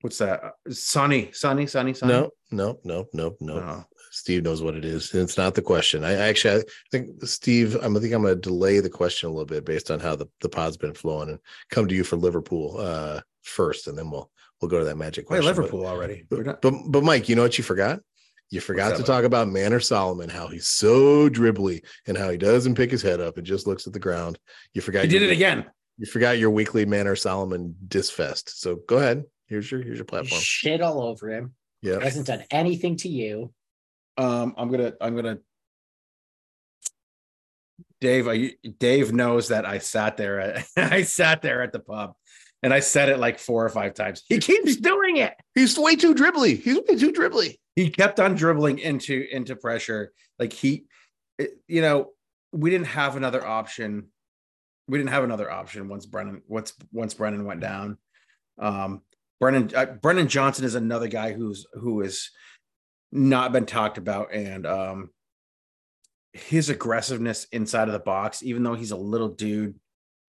what's that sunny sunny sunny sunny No, no, no, no, no. No. Steve knows what it is. And it's not the question. I actually I think Steve, I'm, I think I'm going to delay the question a little bit based on how the, the pod's been flowing and come to you for Liverpool uh, first, and then we'll we'll go to that magic Wait, question. But- liverpool already We're But, but but Mike, you know what you forgot? You forgot to like? talk about Manor Solomon, how he's so dribbly and how he doesn't pick his head up and just looks at the ground. You forgot He did it again. You forgot your weekly Manor Solomon disfest. So go ahead. Here's your here's your platform. Shit all over him. Yeah. Hasn't done anything to you. Um, I'm gonna, I'm gonna. Dave, I, Dave knows that I sat there. At, I sat there at the pub, and I said it like four or five times. He keeps doing it. He's way too dribbly. He's way too dribbly. He kept on dribbling into into pressure. Like he, it- you know, we didn't have another option. We didn't have another option once Brennan once once Brennan went down. Um, Brennan uh, Brennan Johnson is another guy who's who is not been talked about, and um, his aggressiveness inside of the box, even though he's a little dude,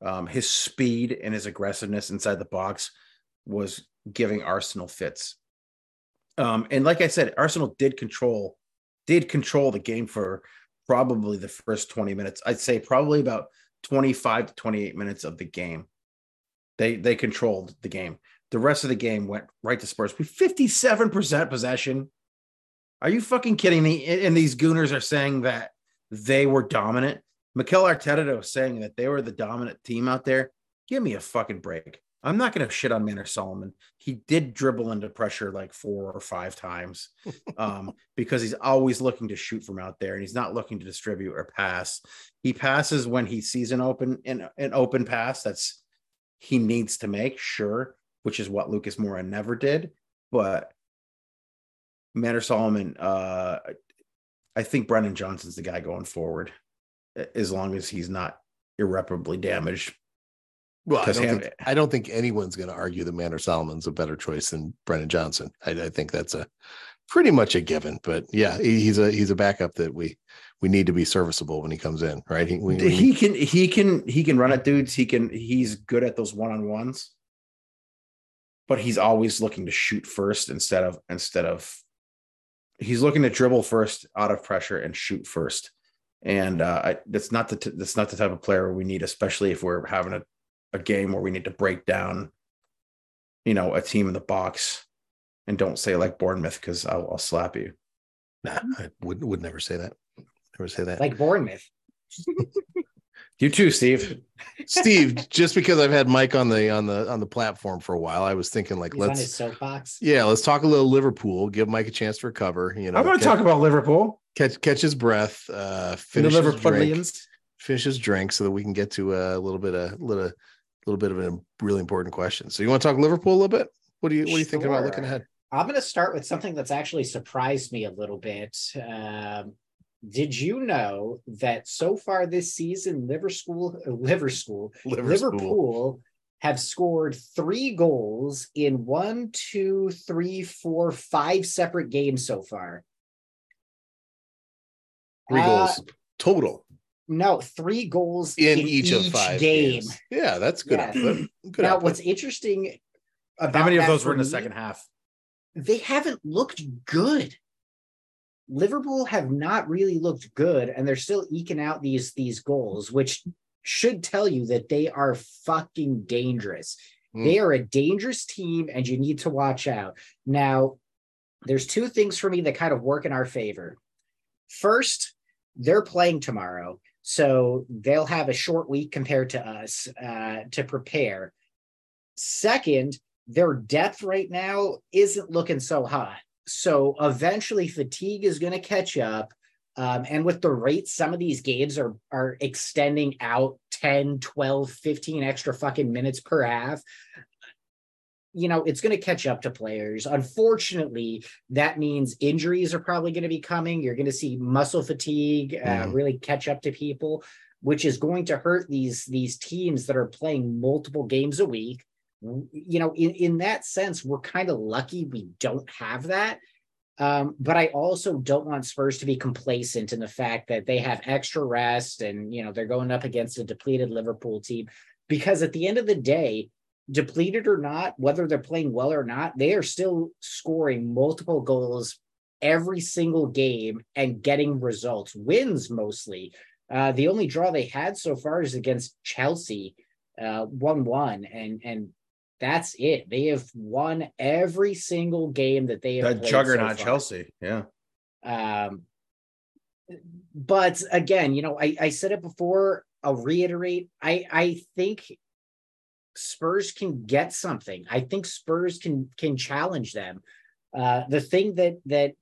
um, his speed and his aggressiveness inside the box was giving Arsenal fits. Um, and like I said, Arsenal did control did control the game for probably the first 20 minutes. I'd say probably about 25 to 28 minutes of the game. They they controlled the game. The rest of the game went right to Spurs. We 57% possession. Are you fucking kidding me? And these Gooners are saying that they were dominant. Mikel Arteta was saying that they were the dominant team out there. Give me a fucking break. I'm not going to shit on Manor Solomon. He did dribble into pressure like four or five times um, because he's always looking to shoot from out there and he's not looking to distribute or pass. He passes when he sees an open an, an open pass that's he needs to make, sure, which is what Lucas Moura never did. But Manor Solomon, uh, I think Brennan Johnson's the guy going forward, as long as he's not irreparably damaged. Well, I don't, him- think, I don't think anyone's going to argue that Manor Solomon's a better choice than Brennan Johnson. I, I think that's a pretty much a given. But yeah, he- he's a he's a backup that we we need to be serviceable when he comes in, right? He, we, we- he can he can he can run at dudes. He can he's good at those one on ones, but he's always looking to shoot first instead of instead of he's looking to dribble first out of pressure and shoot first. And uh, I, that's not the t- that's not the type of player we need, especially if we're having a, a game where we need to break down, you know, a team in the box. And don't say like Bournemouth because I'll, I'll slap you. nah, I would would never say that. Never say that. Like Bournemouth. You too, Steve. Steve, just because I've had Mike on the on the on the platform for a while, I was thinking like He's let's his soapbox. yeah, let's talk a little Liverpool. Give Mike a chance to recover. You know, I'm going to talk about Liverpool catch catch his breath, uh, and the finish his drink, Liverpoolians. finish his drink, so that we can get to a little bit a little little bit of a really important question. So you want to talk Liverpool a little bit? What do you what are you thinking about looking ahead? I'm going to start with something that's actually surprised me a little bit. Um, did you know that so far this season, Liverpool, Liverpool, Liverpool have scored three goals in one, two, three, four, five separate games so far? Three Uh, goals total No, three goals in, each, of five game. games. Yeah, that's good. Yeah. output. Good now, output. what's interesting about How many of those were in the me- second half? they haven't looked good. Liverpool have not really looked good, and they're still eking out these these goals, which should tell you that they are fucking dangerous. Mm. They are a dangerous team, and you need to watch out. Now, there's two things for me that kind of work in our favor. First, they're playing tomorrow, so they'll have a short week compared to us uh, to prepare. Second, their depth right now isn't looking so hot. So eventually fatigue is going to catch up. Um, and with the rate some of these games are are extending out 10, 12, 15 extra fucking minutes per half, you know, it's going to catch up to players. Unfortunately, that means injuries are probably going to be coming. You're going to see muscle fatigue uh, Mhm. really catch up to people, which is going to hurt these these teams that are playing multiple games a week you know in, in that sense we're kind of lucky we don't have that. Um, but i also don't want spurs to be complacent in the fact that they have extra rest and you know they're going up against a depleted liverpool team. Because at the end of the day depleted or not whether they're playing well or not they are still scoring multiple goals every single game and getting results wins mostly. Uh, the only draw they had so far is against chelsea uh, one one and and that's it. They have won every single game that they have. That juggernaut so. Chelsea. Yeah. Um, but again, you know, I, I said it before. I'll reiterate. I I think Spurs can get something. I think Spurs can can challenge them. Uh, the thing that that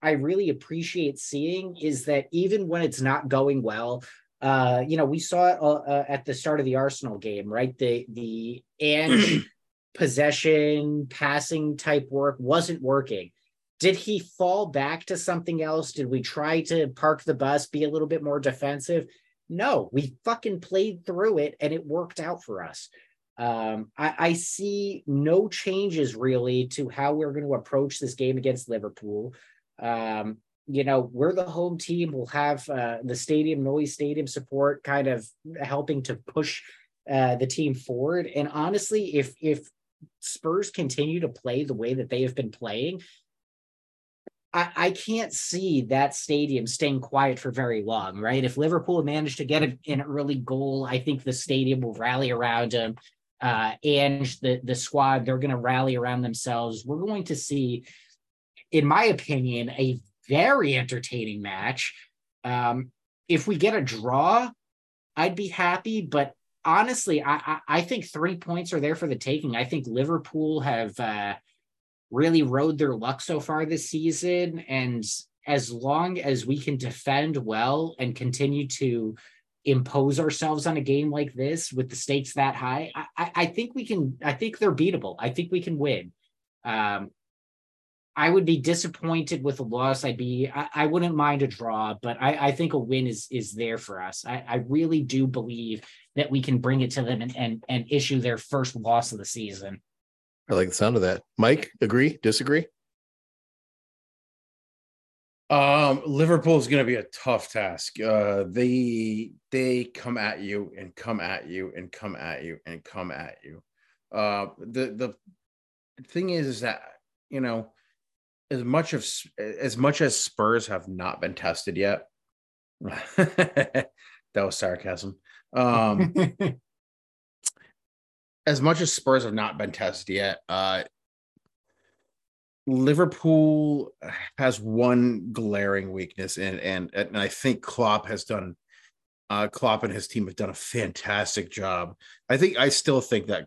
I really appreciate seeing is that even when it's not going well, uh, you know, we saw it uh, uh, at the start of the Arsenal game, right? The the and possession passing type work wasn't working. Did he fall back to something else? Did we try to park the bus, be a little bit more defensive? No, we fucking played through it and it worked out for us. Um, I, I see no changes really to how we're going to approach this game against Liverpool. Um, you know, we're the home team. We'll have uh, the stadium noise, stadium support, kind of helping to push uh, the team forward. And honestly, if if Spurs continue to play the way that they have been playing, I, I can't see that stadium staying quiet for very long, right? If Liverpool managed to get a, an early goal, I think the stadium will rally around them. Uh, and the the squad, they're going to rally around themselves. We're going to see, in my opinion, a very entertaining match. Um, if we get a draw, I'd be happy. But honestly, I, I, I think three points are there for the taking. I think Liverpool have uh, really rode their luck so far this season, and as long as we can defend well and continue to impose ourselves on a game like this with the stakes that high, I, I, think we can. I think they're beatable. I think we can win. Um, I would be disappointed with a loss. I'd be I, I wouldn't mind a draw, but I, I think a win is is there for us. I, I really do believe that we can bring it to them and, and and issue their first loss of the season. I like the sound of that. Mike, agree? Disagree? Um, Liverpool is going to be a tough task. Uh, they they come at you and come at you and come at you and come at you. Uh, the the thing is, is that you know, as much of as much as Spurs have not been tested yet. that was sarcasm. Um, as much as Spurs have not been tested yet, uh, Liverpool has one glaring weakness, and and and I think Klopp has done. Uh, Klopp and his team have done a fantastic job. I think I still think that,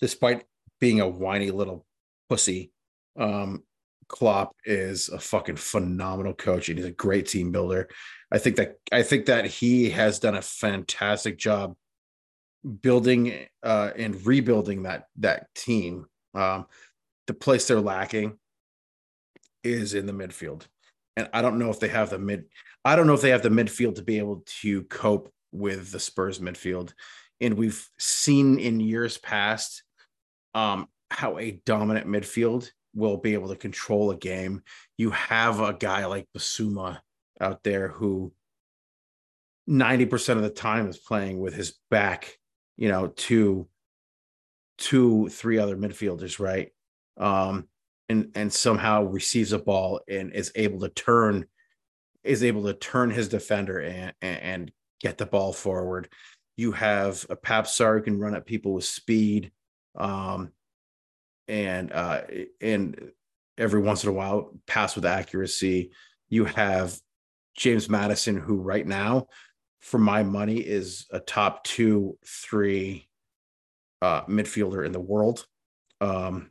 despite being a whiny little pussy, um, Klopp is a fucking phenomenal coach, and he's a great team builder. I think that I think that he has done a fantastic job building uh, and rebuilding that that team. Um, the place they're lacking is in the midfield. And I don't know if they have the mid I don't know if they have the midfield to be able to cope with the Spurs midfield. And we've seen in years past um, how a dominant midfield will be able to control a game. You have a guy like Bissouma out there who 90% of the time is playing with his back, you know, to two, three other midfielders, right? Um, and and somehow receives a ball and is able to turn is able to turn his defender and and get the ball forward. You have a Pape Sarr who can run at people with speed, um, and uh, and every once in a while pass with accuracy. You have James Maddison, who right now, for my money, is a top two, three uh, midfielder in the world. Um,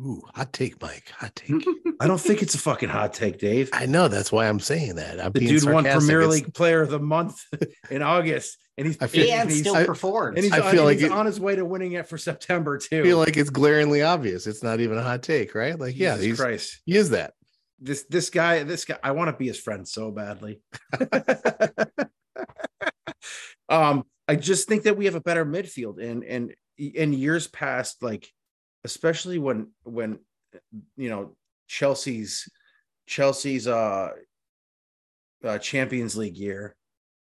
Ooh, hot take, Mike. Hot take. I don't think it's a fucking hot take, Dave. I know that's why I'm saying that. I'm The being dude won sarcastic. Premier It's- League Player of the Month in August, and he's I feel- And he's, still I- performed. and he's, I on, feel like he's it- on his way to winning it for September too. I feel like it's glaringly obvious. It's not even a hot take, right? Like, yeah, he's, Christ. he is that. This this guy, this guy, I want to be his friend so badly. um, I just think that we have a better midfield, and and in years past, like especially when when you know Chelsea's Chelsea's uh, uh Champions League year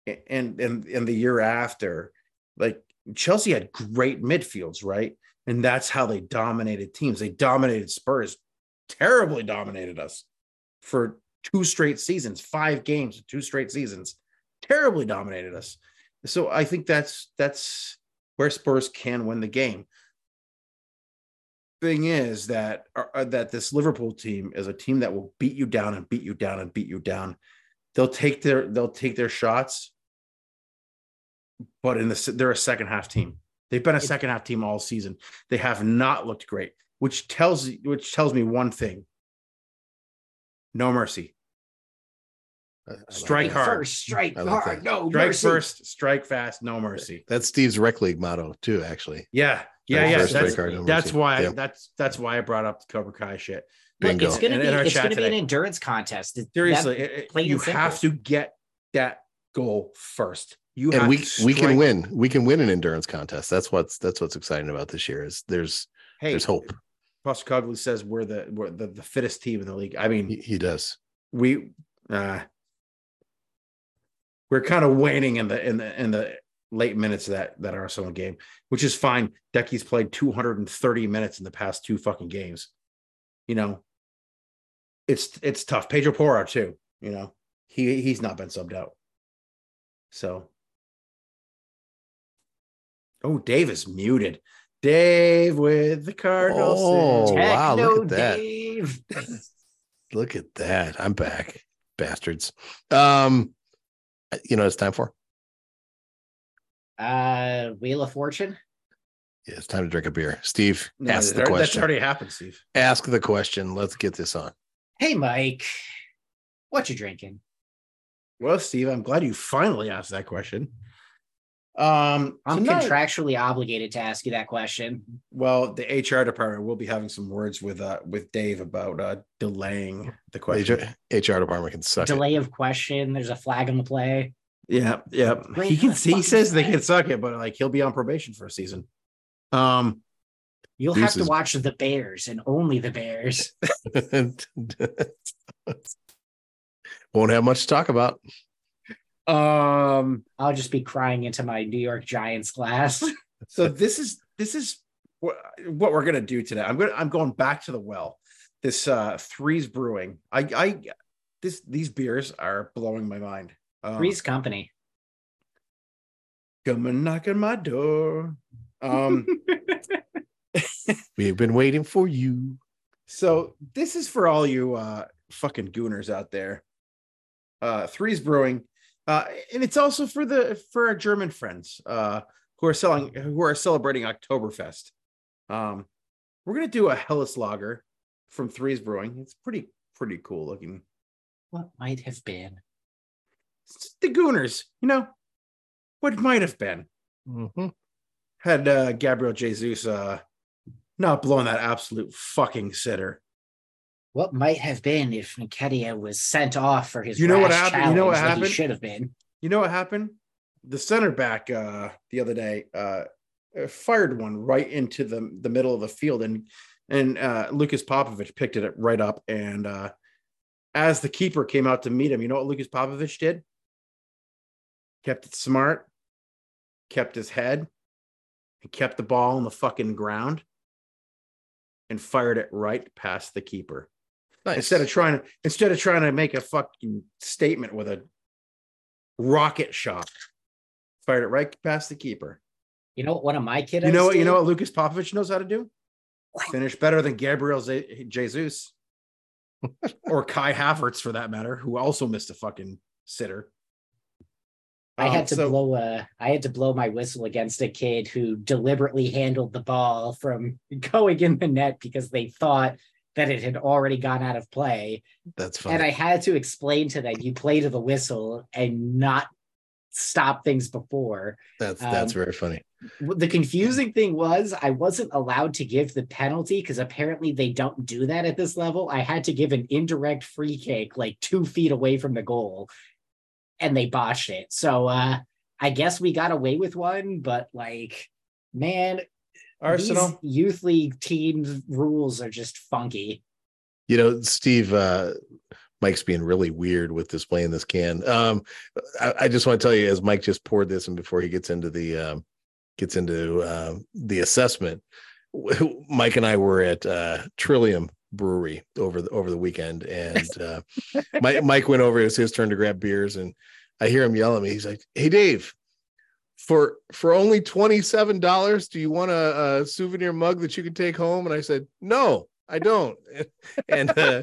and and and the year after, like Chelsea had great midfields, right? And that's how they dominated teams. They dominated Spurs, terribly dominated us for two straight seasons, five games, two straight seasons, terribly dominated us. So I think that's that's where Spurs can win the game. Thing is that uh, that this Liverpool team is a team that will beat you down and beat you down and beat you down. They'll take their they'll take their shots, but in the they're a second half team. They've been a second half team all season. They have not looked great, which tells which tells me one thing: no mercy. I- I like Strike that. hard. First, strike like hard. that. No Strike mercy. first, strike fast, no mercy. That's Steve's rec league motto too. Actually, Yeah, yeah, yeah. That's, strike hard, no that's why Yeah. that's that's why I brought up the Cobra Kai shit. Look, Bingo. it's gonna In- be in our it's chat gonna be an endurance contest. Seriously, that- it- it- you have to get that goal first. You and have we to we can win. We can win an endurance contest. That's what's that's what's exciting about this year. Is there's Hey, there's hope. Postecoglou says we're the we're the, the fittest team in the league. I mean, He, he does. we uh we're kind of waning in the in the in the late minutes of that that Arsenal game, which is fine. Decky's played 230 minutes in the past two fucking games. You know, it's it's tough. Pedro Porro too. You know, he he's not been subbed out. So, oh, Dave is muted. Dave with the Cardinals. Oh, wow, look at that. Dave. Look at that. I'm back, bastards. Um, you know what it's time for? Uh, Wheel of Fortune. Yeah, it's time to drink a beer. Steve, No, ask the that- That's already happened, Steve. Ask the question. Let's get this on. Hey, Mike, what you drinking? Well, Steve, I'm glad you finally asked that question. Um, I'm tonight- contractually obligated to ask you that question. well, the HR department will be having some words with uh with Dave about uh delaying the question. HR, HR department can suck it. Delay of question. There's a flag on the play. Yeah, yeah. Great He can. He says they can suck it, but like he'll be on probation for a season. Um, You'll have to watch the Bears and only the Bears. Won't have much to talk about. um. I'll just be crying into my New York Giants glass. So this is this is what, what we're gonna do today. I'm gonna I'm going back to the well. This uh threes brewing. I I this these beers are blowing my mind. Um, Three's Company. come and knock on my door. Um. We've been waiting for you. So this is for all you uh fucking gooners out there. Uh Threes Brewing. Uh and it's also for the for our German friends uh who are selling who are celebrating Oktoberfest. Um we're gonna do a Helles lager from Threes Brewing. It's pretty pretty cool looking. what might have been? The gooners, you know, what might have been. Mhm. Had uh Gabriel Jesus uh not blown that absolute fucking sitter. What might have been if Nketiah was sent off for his You know what happened? You know what happened? Should have been. You know what happened? The center back uh, the other day uh, uh, fired one right into the the middle of the field, and and uh, Lucas Popovich picked it right up. And uh, as the keeper came out to meet him, you know what Lucas Popovich did? Kept it smart, kept his head, and kept the ball on the fucking ground, and fired it right past the keeper. Nice. instead of trying to instead of trying to make a fucking statement with a rocket shot fired it right past the keeper. You know what one of my kiddos you know what you know what lucas popovich knows how to do? What? finish better than gabriel Z- jesus. Or kai havertz for that matter who also missed a fucking sitter I Um, had to so- blow a I had to blow my whistle against a kid who deliberately handled the ball from going in the net because they thought that it had already gone out of play. That's fine. And I had to explain to them you play to the whistle and not stop things before. that's that's um, very funny. The confusing thing was I wasn't allowed to give the penalty because apparently they don't do that at this level. I had to give an indirect free kick like two feet away from the goal, and they botched it. So uh I guess we got away with one, but like, man, arsenal these youth league teams rules are just funky. You know, Steve, uh, Mike's being really weird with displaying this can. Um, I, I just want to tell you, as Mike just poured this, and before he gets into the um, gets into um, the assessment, Mike and I were at uh, Trillium Brewery over the over the weekend, and uh, Mike, Mike went over. It was his turn to grab beers, and I hear him yell at me. He's like, "Hey, Dave." for for only $27 do you want a, a souvenir mug that you can take home and i said no i don't and uh,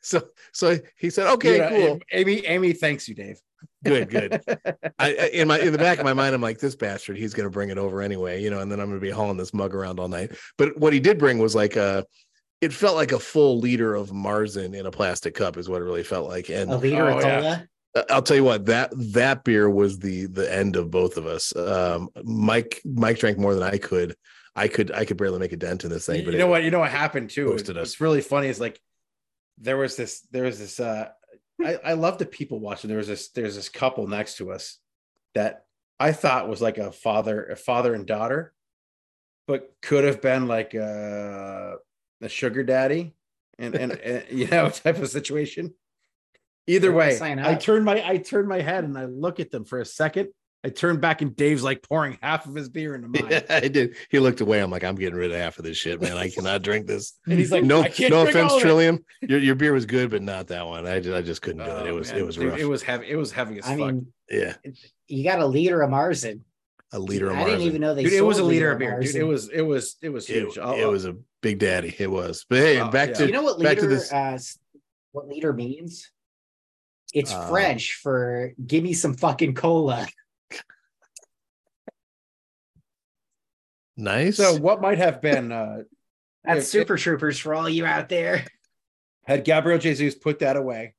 so so he said okay You know, cool Amy, Amy, thanks you, Dave. good good I, in my in the back of my mind i'm like this bastard he's going to bring it over anyway you know and then i'm going to be hauling this mug around all night but what he did bring was like a it felt like a full liter of marzen in a plastic cup is what it really felt like and A liter Oh, of yeah. cola. Uh, I'll tell you what that that beer was the the end of both of us. Um, Mike Mike drank more than I could. I could I could barely make a dent in this thing. But you know it- what? You know what happened too. Roasted us. What's really funny is like there was this there was this uh I, I love the people watching. There was this there's this couple next to us that I thought was like a father, a father and daughter, but could have been like a, a sugar daddy and, and, and you know type of situation. Either way, I turn my I turn my head and I look at them for a second. I turn back and Dave's like pouring half of his beer into mine. yeah, I did. He looked away. I'm like, I'm getting rid of half of this shit, man. I cannot drink this. And he's like, no, no offense. Trillium. Your your beer was good, but not that one. I just, I just couldn't do it. Oh, It was man. it was rough. It, was heavy. It was heavy as I fuck. mean, yeah, you got a liter of Marzen. A liter of I didn't even know they dude, it was a sold liter of beer. Dude, it was it was it was huge. I'll- it was a big daddy. It was. But hey, Oh, back yeah. to you know what back to this- uh what liter means? It's Uh, French for give me some fucking cola. nice. so what might have been uh That's If- Super Troopers for all you out there. had Gabriel Jesus put that away,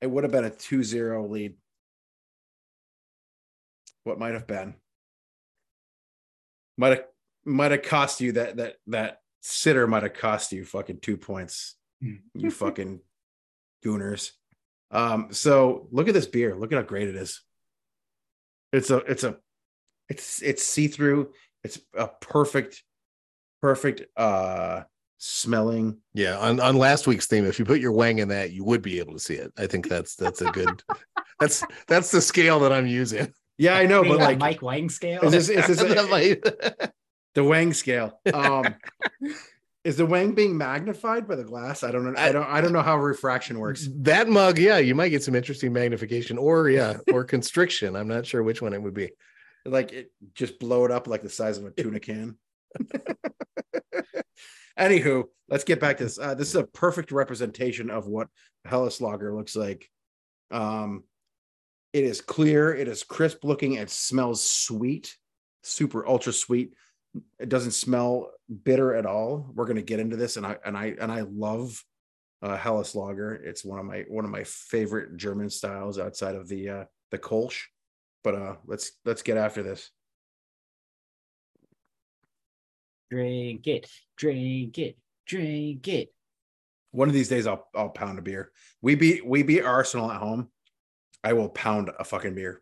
it would have been a 2-0 lead. What might have been? Might have might have cost you that that that sitter might have cost you fucking two points. You fucking gooners. Um, so look at this beer. Look at how great it is. It's a it's a it's it's see-through. It's a perfect, perfect uh smelling. Yeah, on, on last week's theme, if you put your wang in that, you would be able to see it. I think that's that's a good that's that's the scale that I'm using. Yeah, I know, but like Mike Wang scale. is this is this That might- the Wang scale? Um is the Wang being magnified by the glass? I don't know. I don't I don't know how refraction works. that mug, yeah, you might get some interesting magnification or yeah, or constriction. I'm not sure which one it would be. Like it just blow it up like the size of a tuna can. Anywho, let's get back to this. Uh, this is a perfect representation of what Helles Lager looks like. Um, it is clear, it is crisp looking, it smells sweet, super ultra sweet. It doesn't smell bitter at all. We're gonna get into this, and I and I and I love uh, Helles Lager. It's one of my one of my favorite German styles outside of the uh, the Kolsch. But uh, let's let's get after this. drink it, drink it, drink it. One of these days, I'll I'll pound a beer. We beat we beat Arsenal at home. I will pound a fucking beer.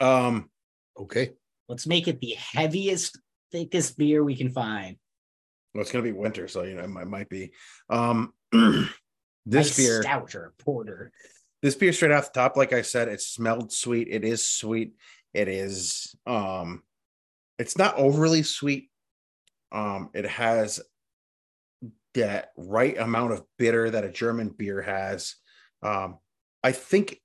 Um, Okay. Let's make it the heaviest, thickest beer we can find. well, it's gonna be winter, so you know it might, might be. Um, this Ice beer, stout or porter. this beer straight off the top, like I said, it smelled sweet. It is sweet. It is. Um, it's not overly sweet. Um, it has that right amount of bitter that a German beer has. Um, I think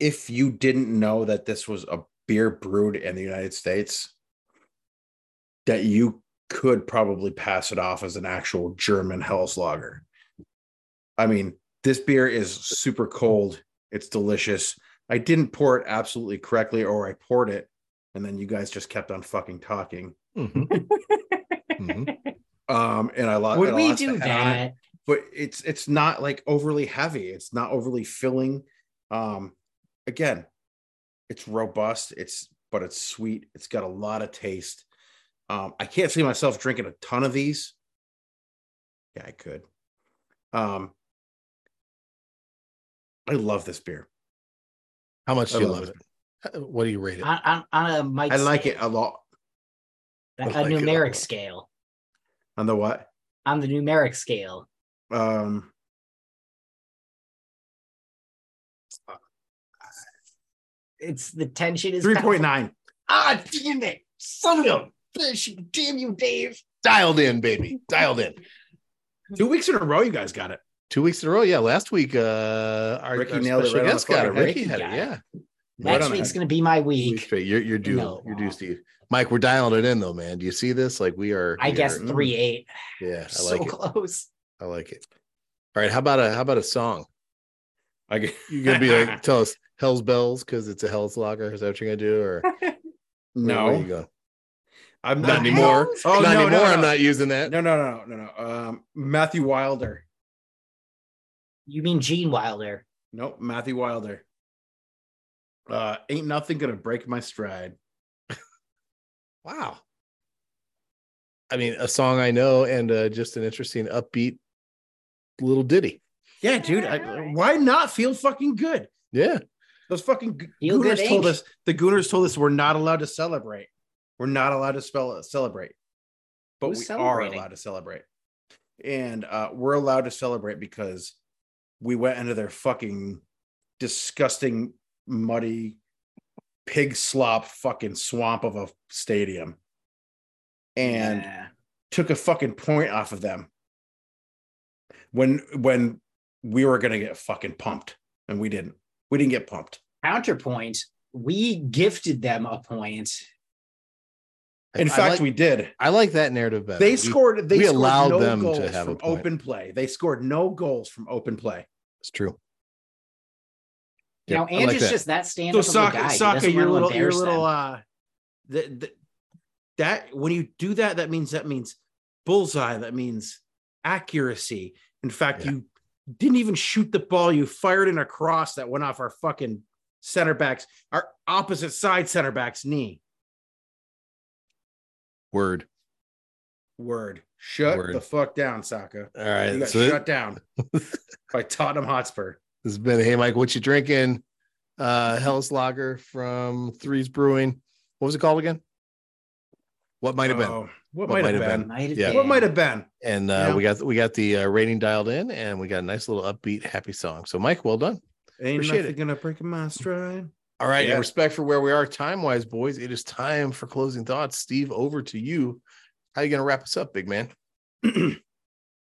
if you didn't know that this was a beer brewed in the United States, that you could probably pass it off as an actual German Hellslager. I mean, this beer is super cold. It's delicious. I didn't pour it absolutely correctly, or I poured it, and then you guys just kept on fucking talking. Mhm. Mhm. Um, and I lost. Would I we lost do the head on it. that? But it's it's not like overly heavy. It's not overly filling. Um, again, it's robust. It's but it's sweet. It's got a lot of taste. Um, I can't see myself drinking a ton of these. Yeah, I could. Um, I love this beer. How much I do you love love it? What do you rate it? On, on, on a Mike I like scale, it a lot. a I like it a numeric scale. On the what? On the numeric scale. Um, It's the tension is three point nine. Ah, damn it. Son of a bitch. Damn you, Dave. Dialed in, baby. Dialed in. Two weeks in a row, you guys got it. Two weeks in a row. Yeah. Last week, uh, our, Ricky our nailed it special right guest got it. Ricky Ricky had it. it. Yeah. Next on week's going to be my Week week. straight. You're you're due. No. You're due, Steve. Mike, we're dialing it in though, man. Do you see this? Like we are. I we guess are- three eight. Yeah, I So like it. close. I like it. All right, how about a how about a song? I I g- You gonna be like tell us Hell's Bells because it's a Hell's Lager? Is that what you're gonna do? Or where- where no, you go? I'm Not not anymore. Oh not no, anymore. no, I'm not using that. No, no, no, no, no. Um, Matthew Wilder. You mean Gene Wilder? Nope, Matthew Wilder. Uh, ain't nothing gonna break my stride. Wow. I mean, a song I know and uh, just an interesting, upbeat little ditty. Yeah, dude. I, why not feel fucking good? Yeah. Those fucking Feel Gooners told us. The Gooners told us we're not allowed to celebrate. We're not allowed to spell celebrate, but Who's we are allowed to celebrate, and uh, we're allowed to celebrate because we went into their fucking disgusting, muddy, pig slop fucking swamp of a stadium, and Yeah. took a fucking point off of them when when we were gonna get fucking pumped, and we didn't. We didn't get pumped. counterpoint, we gifted them a point. In I fact, like, we did. I like that narrative better. They scored. They we scored allowed no them to goals have a from point. open play. They scored no goals from open play. It's true. Now, Yep, I like Andrew's that. just that stand So up Saka, guy. He Saka, doesn't your little, your embarrass little, them. uh, that that that when you do that, that means that means bullseye. That means accuracy. In fact, Yeah. you didn't even shoot the ball. You fired in a cross that went off our fucking center backs, our opposite side center back's knee. Word. Word. Shut Word. the fuck down, Saka. All right. You got So shut down by Tottenham Hotspur. this has been Hey Mike, what you drinking? Uh Helles Lager from Threes Brewing. What was it called again? What might have been? What, What might have been? Might have Yeah. been. What might have been? And uh, Yeah. we got we got the uh, rating dialed in, and we got a nice little upbeat, happy song. So, Mike, well done. Ain't Appreciate nothing it. gonna break my stride. All right, Yeah. in respect for where we are time wise, boys, it is time for closing thoughts. Steve, over to you. How are you gonna wrap us up, big man?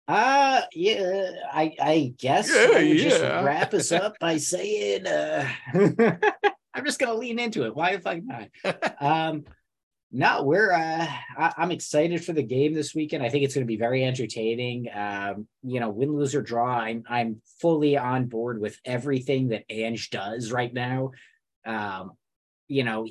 Uh yeah, I I guess Yeah, I would just wrap us up by saying uh I'm just gonna lean into it. Why the fuck not? um no, we're uh I, I'm excited for the game this weekend. I think it's gonna be very entertaining. Um, you know, win, lose, or draw. I'm I'm fully on board with everything that Ange does right now. Um, you know,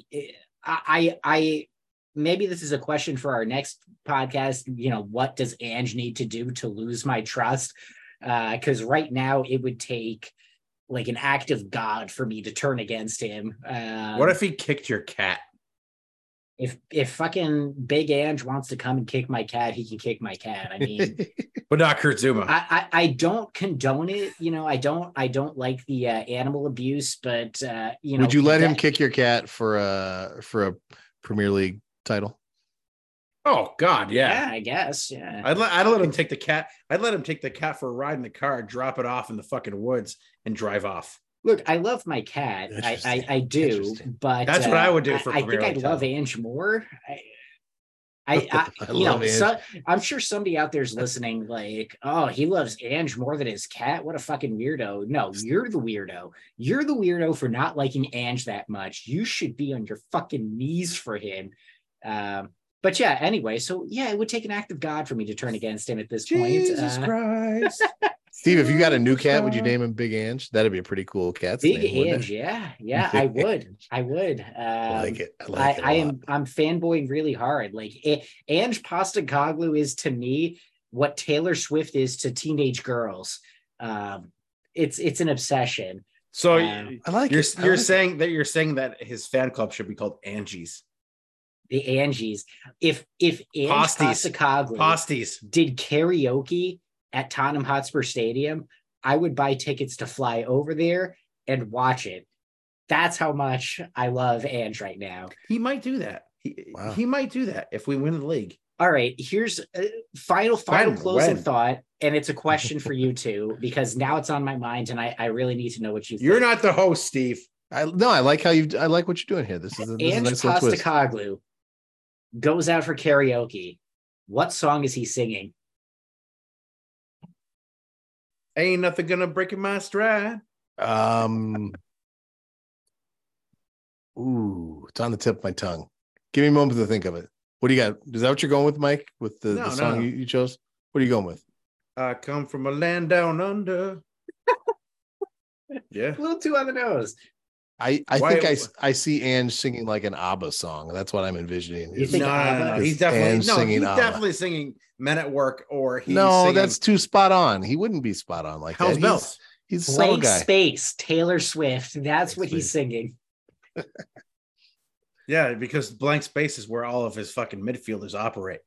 I I maybe this is a question for our next podcast. You know, what does Ange need to do to lose my trust? Because right now it would take like an act of God for me to turn against him. Um, what if he kicked your cat? If if fucking Big Ange wants to come and kick my cat, he can kick my cat. I mean, But not Kurt Zouma. I, I I don't condone it. You know, I don't I don't like the uh, animal abuse, but uh, you know, Would you let him kick your cat for a for a Premier League title? oh God, Yeah, yeah. I guess. Yeah. I'd let I'd let him take the cat. I'd let him take the cat for a ride in the car, drop it off in the fucking woods, and drive off. Look, I love my cat. I, I, I do, but That's what uh, I would do for I, I think I'd love. Ange more. I, I, I, you know, so, I'm sure somebody out there's listening, like, oh, he loves Ange more than his cat. What a fucking weirdo! No, you're the weirdo. You're the weirdo for not liking Ange that much. You should be on your fucking knees for him. Um, but yeah, anyway, so yeah, it would take an act of God for me to turn against him at this Jesus point. Uh, Christ. Steve, if you got a new cat, would you name him Big Ange? That'd be a pretty cool cat. Big name, wouldn't Ange, it? yeah, yeah, I would, I would. Um, I like it. I I, like it. a I lot. am I'm fanboying really hard. Like it, Ange Postecoglou is to me what Taylor Swift is to teenage girls. Um, it's it's an obsession. So Um, I like you're it. I you're like it. saying that you're saying that his fan club should be called Angie's The Angies. If if Ange Posties. Postecoglou Posties. did karaoke at Tottenham Hotspur Stadium, I would buy tickets to fly over there and watch it. That's how much I love Ange right now. He might do that. He, Wow. he might do that if we win the league. All right, here's uh, a final, final closing When? thought, and it's a question for you two because now it's on my mind, and I, I really need to know what you think. You're not the host, Steve. I no, I like how you. I like what you're doing here. This is a, this is a Ange nice little. Postecoglou goes out for karaoke. What song is he singing? Ain't nothing gonna break in my stride. Um, Ooh, it's on the tip of my tongue. Give me a moment to think of it. What do you got? Is that what you're going with, Mike? With the, No, the song no. You, you chose? What are you going with? I come from a land down under. yeah. A little too on the nose. I, I Why- think I see Ange singing like an ABBA song. That's what I'm envisioning. You Is- think no, no, no, no. He's definitely And no, singing he's ABBA. definitely singing Men at Work or he's no, singing that's too spot on. He wouldn't be spot on like Hell's that. Bells. He's, he's a subtle Blank guy. space, Taylor Swift. That's Blank what he's space. singing. Yeah, because blank space is where all of his fucking midfielders operate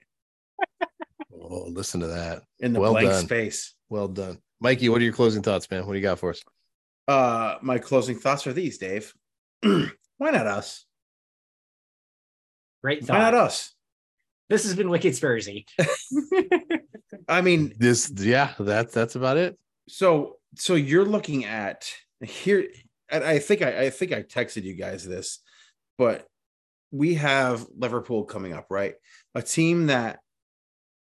Oh, listen to that. in the Well blank done. space. Well done. Mikey, what are your closing thoughts, man? What do you got for us? Uh my closing thoughts are these, Dave. Why not us? Great Why not us? This has been Wicked Spursy. I mean, This, yeah, that's that's about it. so so you're looking at here and i think I, I think i texted you guys this but we have liverpool coming up right a team that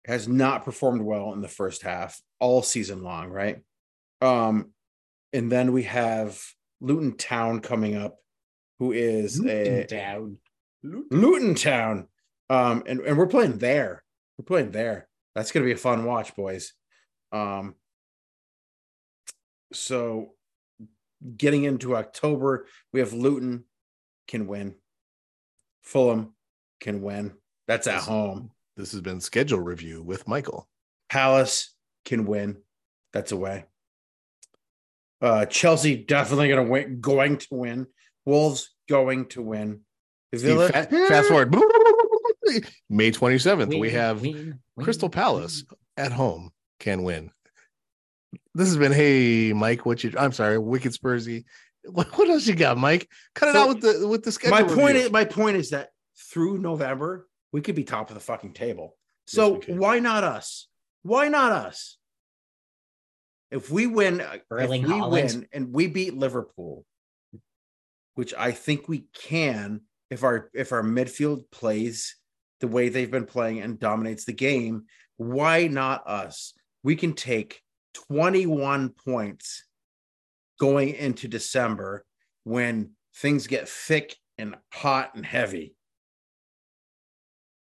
has not performed well in the first half all season long right um and then we have luton town coming up who is a down. luton town um and, and we're playing there we're playing there that's gonna be a fun watch boys um so getting into October, we have Luton can win. Fulham can win. That's at Yes. home. This has been schedule review with Michael. Palace can win. That's away. Uh Chelsea definitely gonna win, going to win. Wolves going to win. Villa, fa- fast forward. May 27th, we have win, win, Crystal Palace win. at home can win. This has been hey Mike, what you I'm sorry, Wicked Spursy. What, what else you got, Mike? Cut it So, out with the with the schedule. my point review. is my point is that through November, we could be top of the fucking table. So we could. why not us? Why not us? If we win, uh, Erling if we Haaland. win and we beat Liverpool, which I think we can if our if our midfield plays the way they've been playing and dominates the game, why not us? We can take 21 points going into December when things get thick and hot and heavy.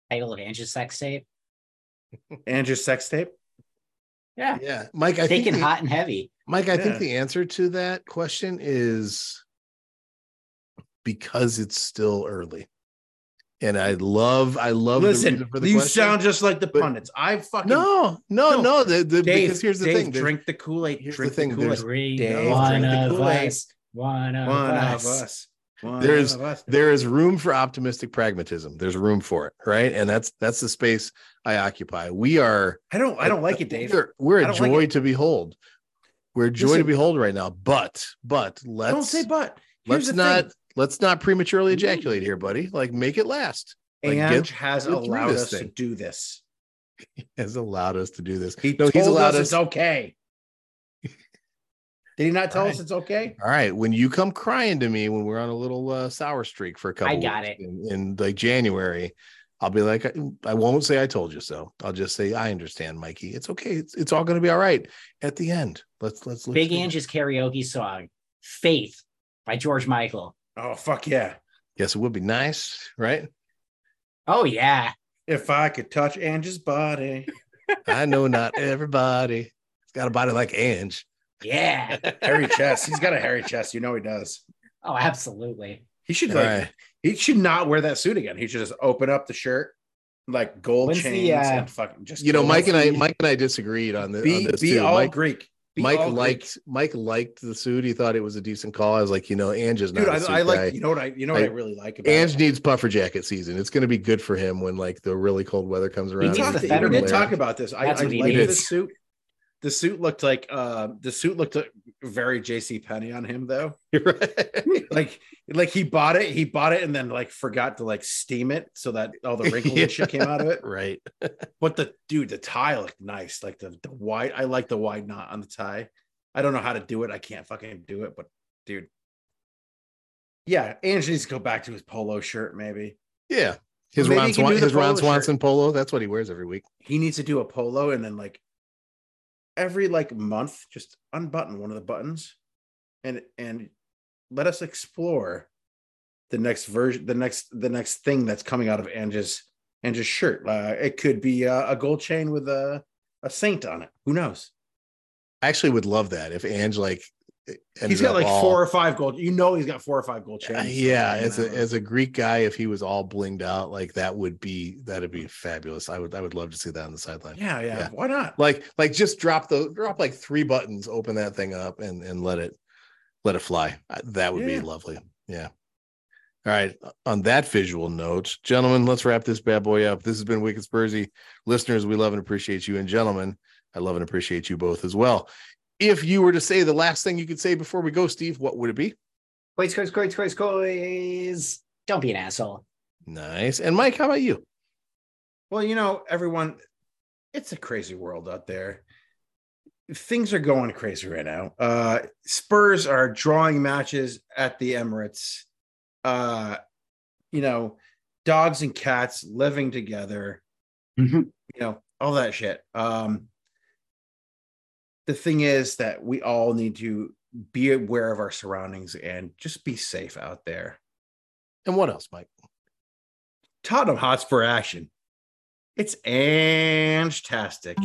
Title of Angie's sex tape. Andrew sex tape. Yeah. Yeah, Mike, I Thick think and the- hot and heavy. Mike, I Yeah. think the answer to that question is because it's still early. And I love, I love Listen, reason for the you question. sound just like the pundits. I fucking no, no, No. no. The, the, Dave, because here's the Dave, thing. there's- drink the Kool-Aid. here's drink the thing, the Kool-Aid. there's- Dave, one drink the of Kool-Aid. us. One of One us. of us. There's- of us. there is room for optimistic pragmatism. There's room for it, right? And that's that's the space I occupy. We are I don't. I don't like it, Dave. We're, we're a don't like joy to behold. We're a joy to behold right now. But but let's don't say but. Here's let's not thing. let's not prematurely mm-hmm. ejaculate here, buddy. Like make it last. Like, get- Ange has get allowed us to do this. has allowed us to do this. He No, he's allowed us us- it's okay. Did he not tell All us it's okay? All right, when you come crying to me when we're on a little uh, sour streak for a couple, I got weeks it. in, in like January, I'll be like, I, I won't say I told you so. I'll just say I understand, Mikey. It's okay. It's, it's all going to be all right at the end. Let's let's look Big. Angie's karaoke song, Faith by George Michael. Oh fuck yeah! Yes, it would be nice, right? Oh, yeah. If I could touch Angie's body, I know not everybody. It's got a body like Ange. Yeah. hairy chest. He's got a hairy chest. You know he does. Oh, absolutely. He should like. right. He should not wear that suit again. He should just open up the shirt, like gold When's the, chains, uh, and fucking just. You know, Mike and I, Mike and I disagreed on, the, be on this be too. all Mike, Greek. Be Mike all Greek. liked Mike liked the suit. He thought it was a decent call. I was like, you know, Ange is not Dude, a I, suit I like. guy. You know what I? You know what I, I- really like about. Ange it? needs puffer jacket season. It's going to be good for him when like the really cold weather comes around. We and talked- we did Fetterman. talk about this. I, That's I what he like the suit. The suit looked like uh the suit looked very JCPenney on him though. Right. Like like he bought it, he bought it and then like forgot to like steam it so that all the wrinkles and shit came out of it. right. But the dude, the tie looked nice. Like the the wide, I like the wide knot on the tie. I don't know how to do it. I can't fucking do it, but dude. Yeah, Ange needs to go back to his polo shirt, maybe. Yeah. His Maybe Ron, Swan, his Ron polo shirt. Swanson polo. That's what he wears every week. he needs to do a polo and then like every like month just unbutton one of the buttons and and let us explore the next version, the next the next thing that's coming out of Ange's Ange's shirt. Uh, it could be a, a gold chain with a a saint on it. Who knows? I actually would love that if Ange like he's got like all- four or five gold. You know, he's got four or five gold Uh, chains. yeah, as a as a Greek guy, if he was all blinged out, like that would be that'd be fabulous. I would I would love to see that on the sideline. yeah, yeah, yeah. Why not? Like like just drop the drop like three buttons, open that thing up, and and let it let it fly. That would Yeah. be lovely. Yeah. All right. On that visual note, gentlemen, let's wrap this bad boy up. This has been Wicked Spursy. Listeners, we love and appreciate you. And gentlemen, I love and appreciate you both as well. If you were to say the last thing you could say before we go, Steve, what would it be? Coins, coins, coins, coins, coins. Don't be an asshole. Nice. And Mike, how about you? Well, you know, everyone, it's a crazy world out there. Things are going crazy right now. Uh Spurs are drawing matches at the Emirates. Uh, you know, dogs and cats living together, Mhm. you know, all that shit. Um the thing is that we all need to be aware of our surroundings and just be safe out there. And what else, Mike? Tottenham Hotspur action. It's fantastic.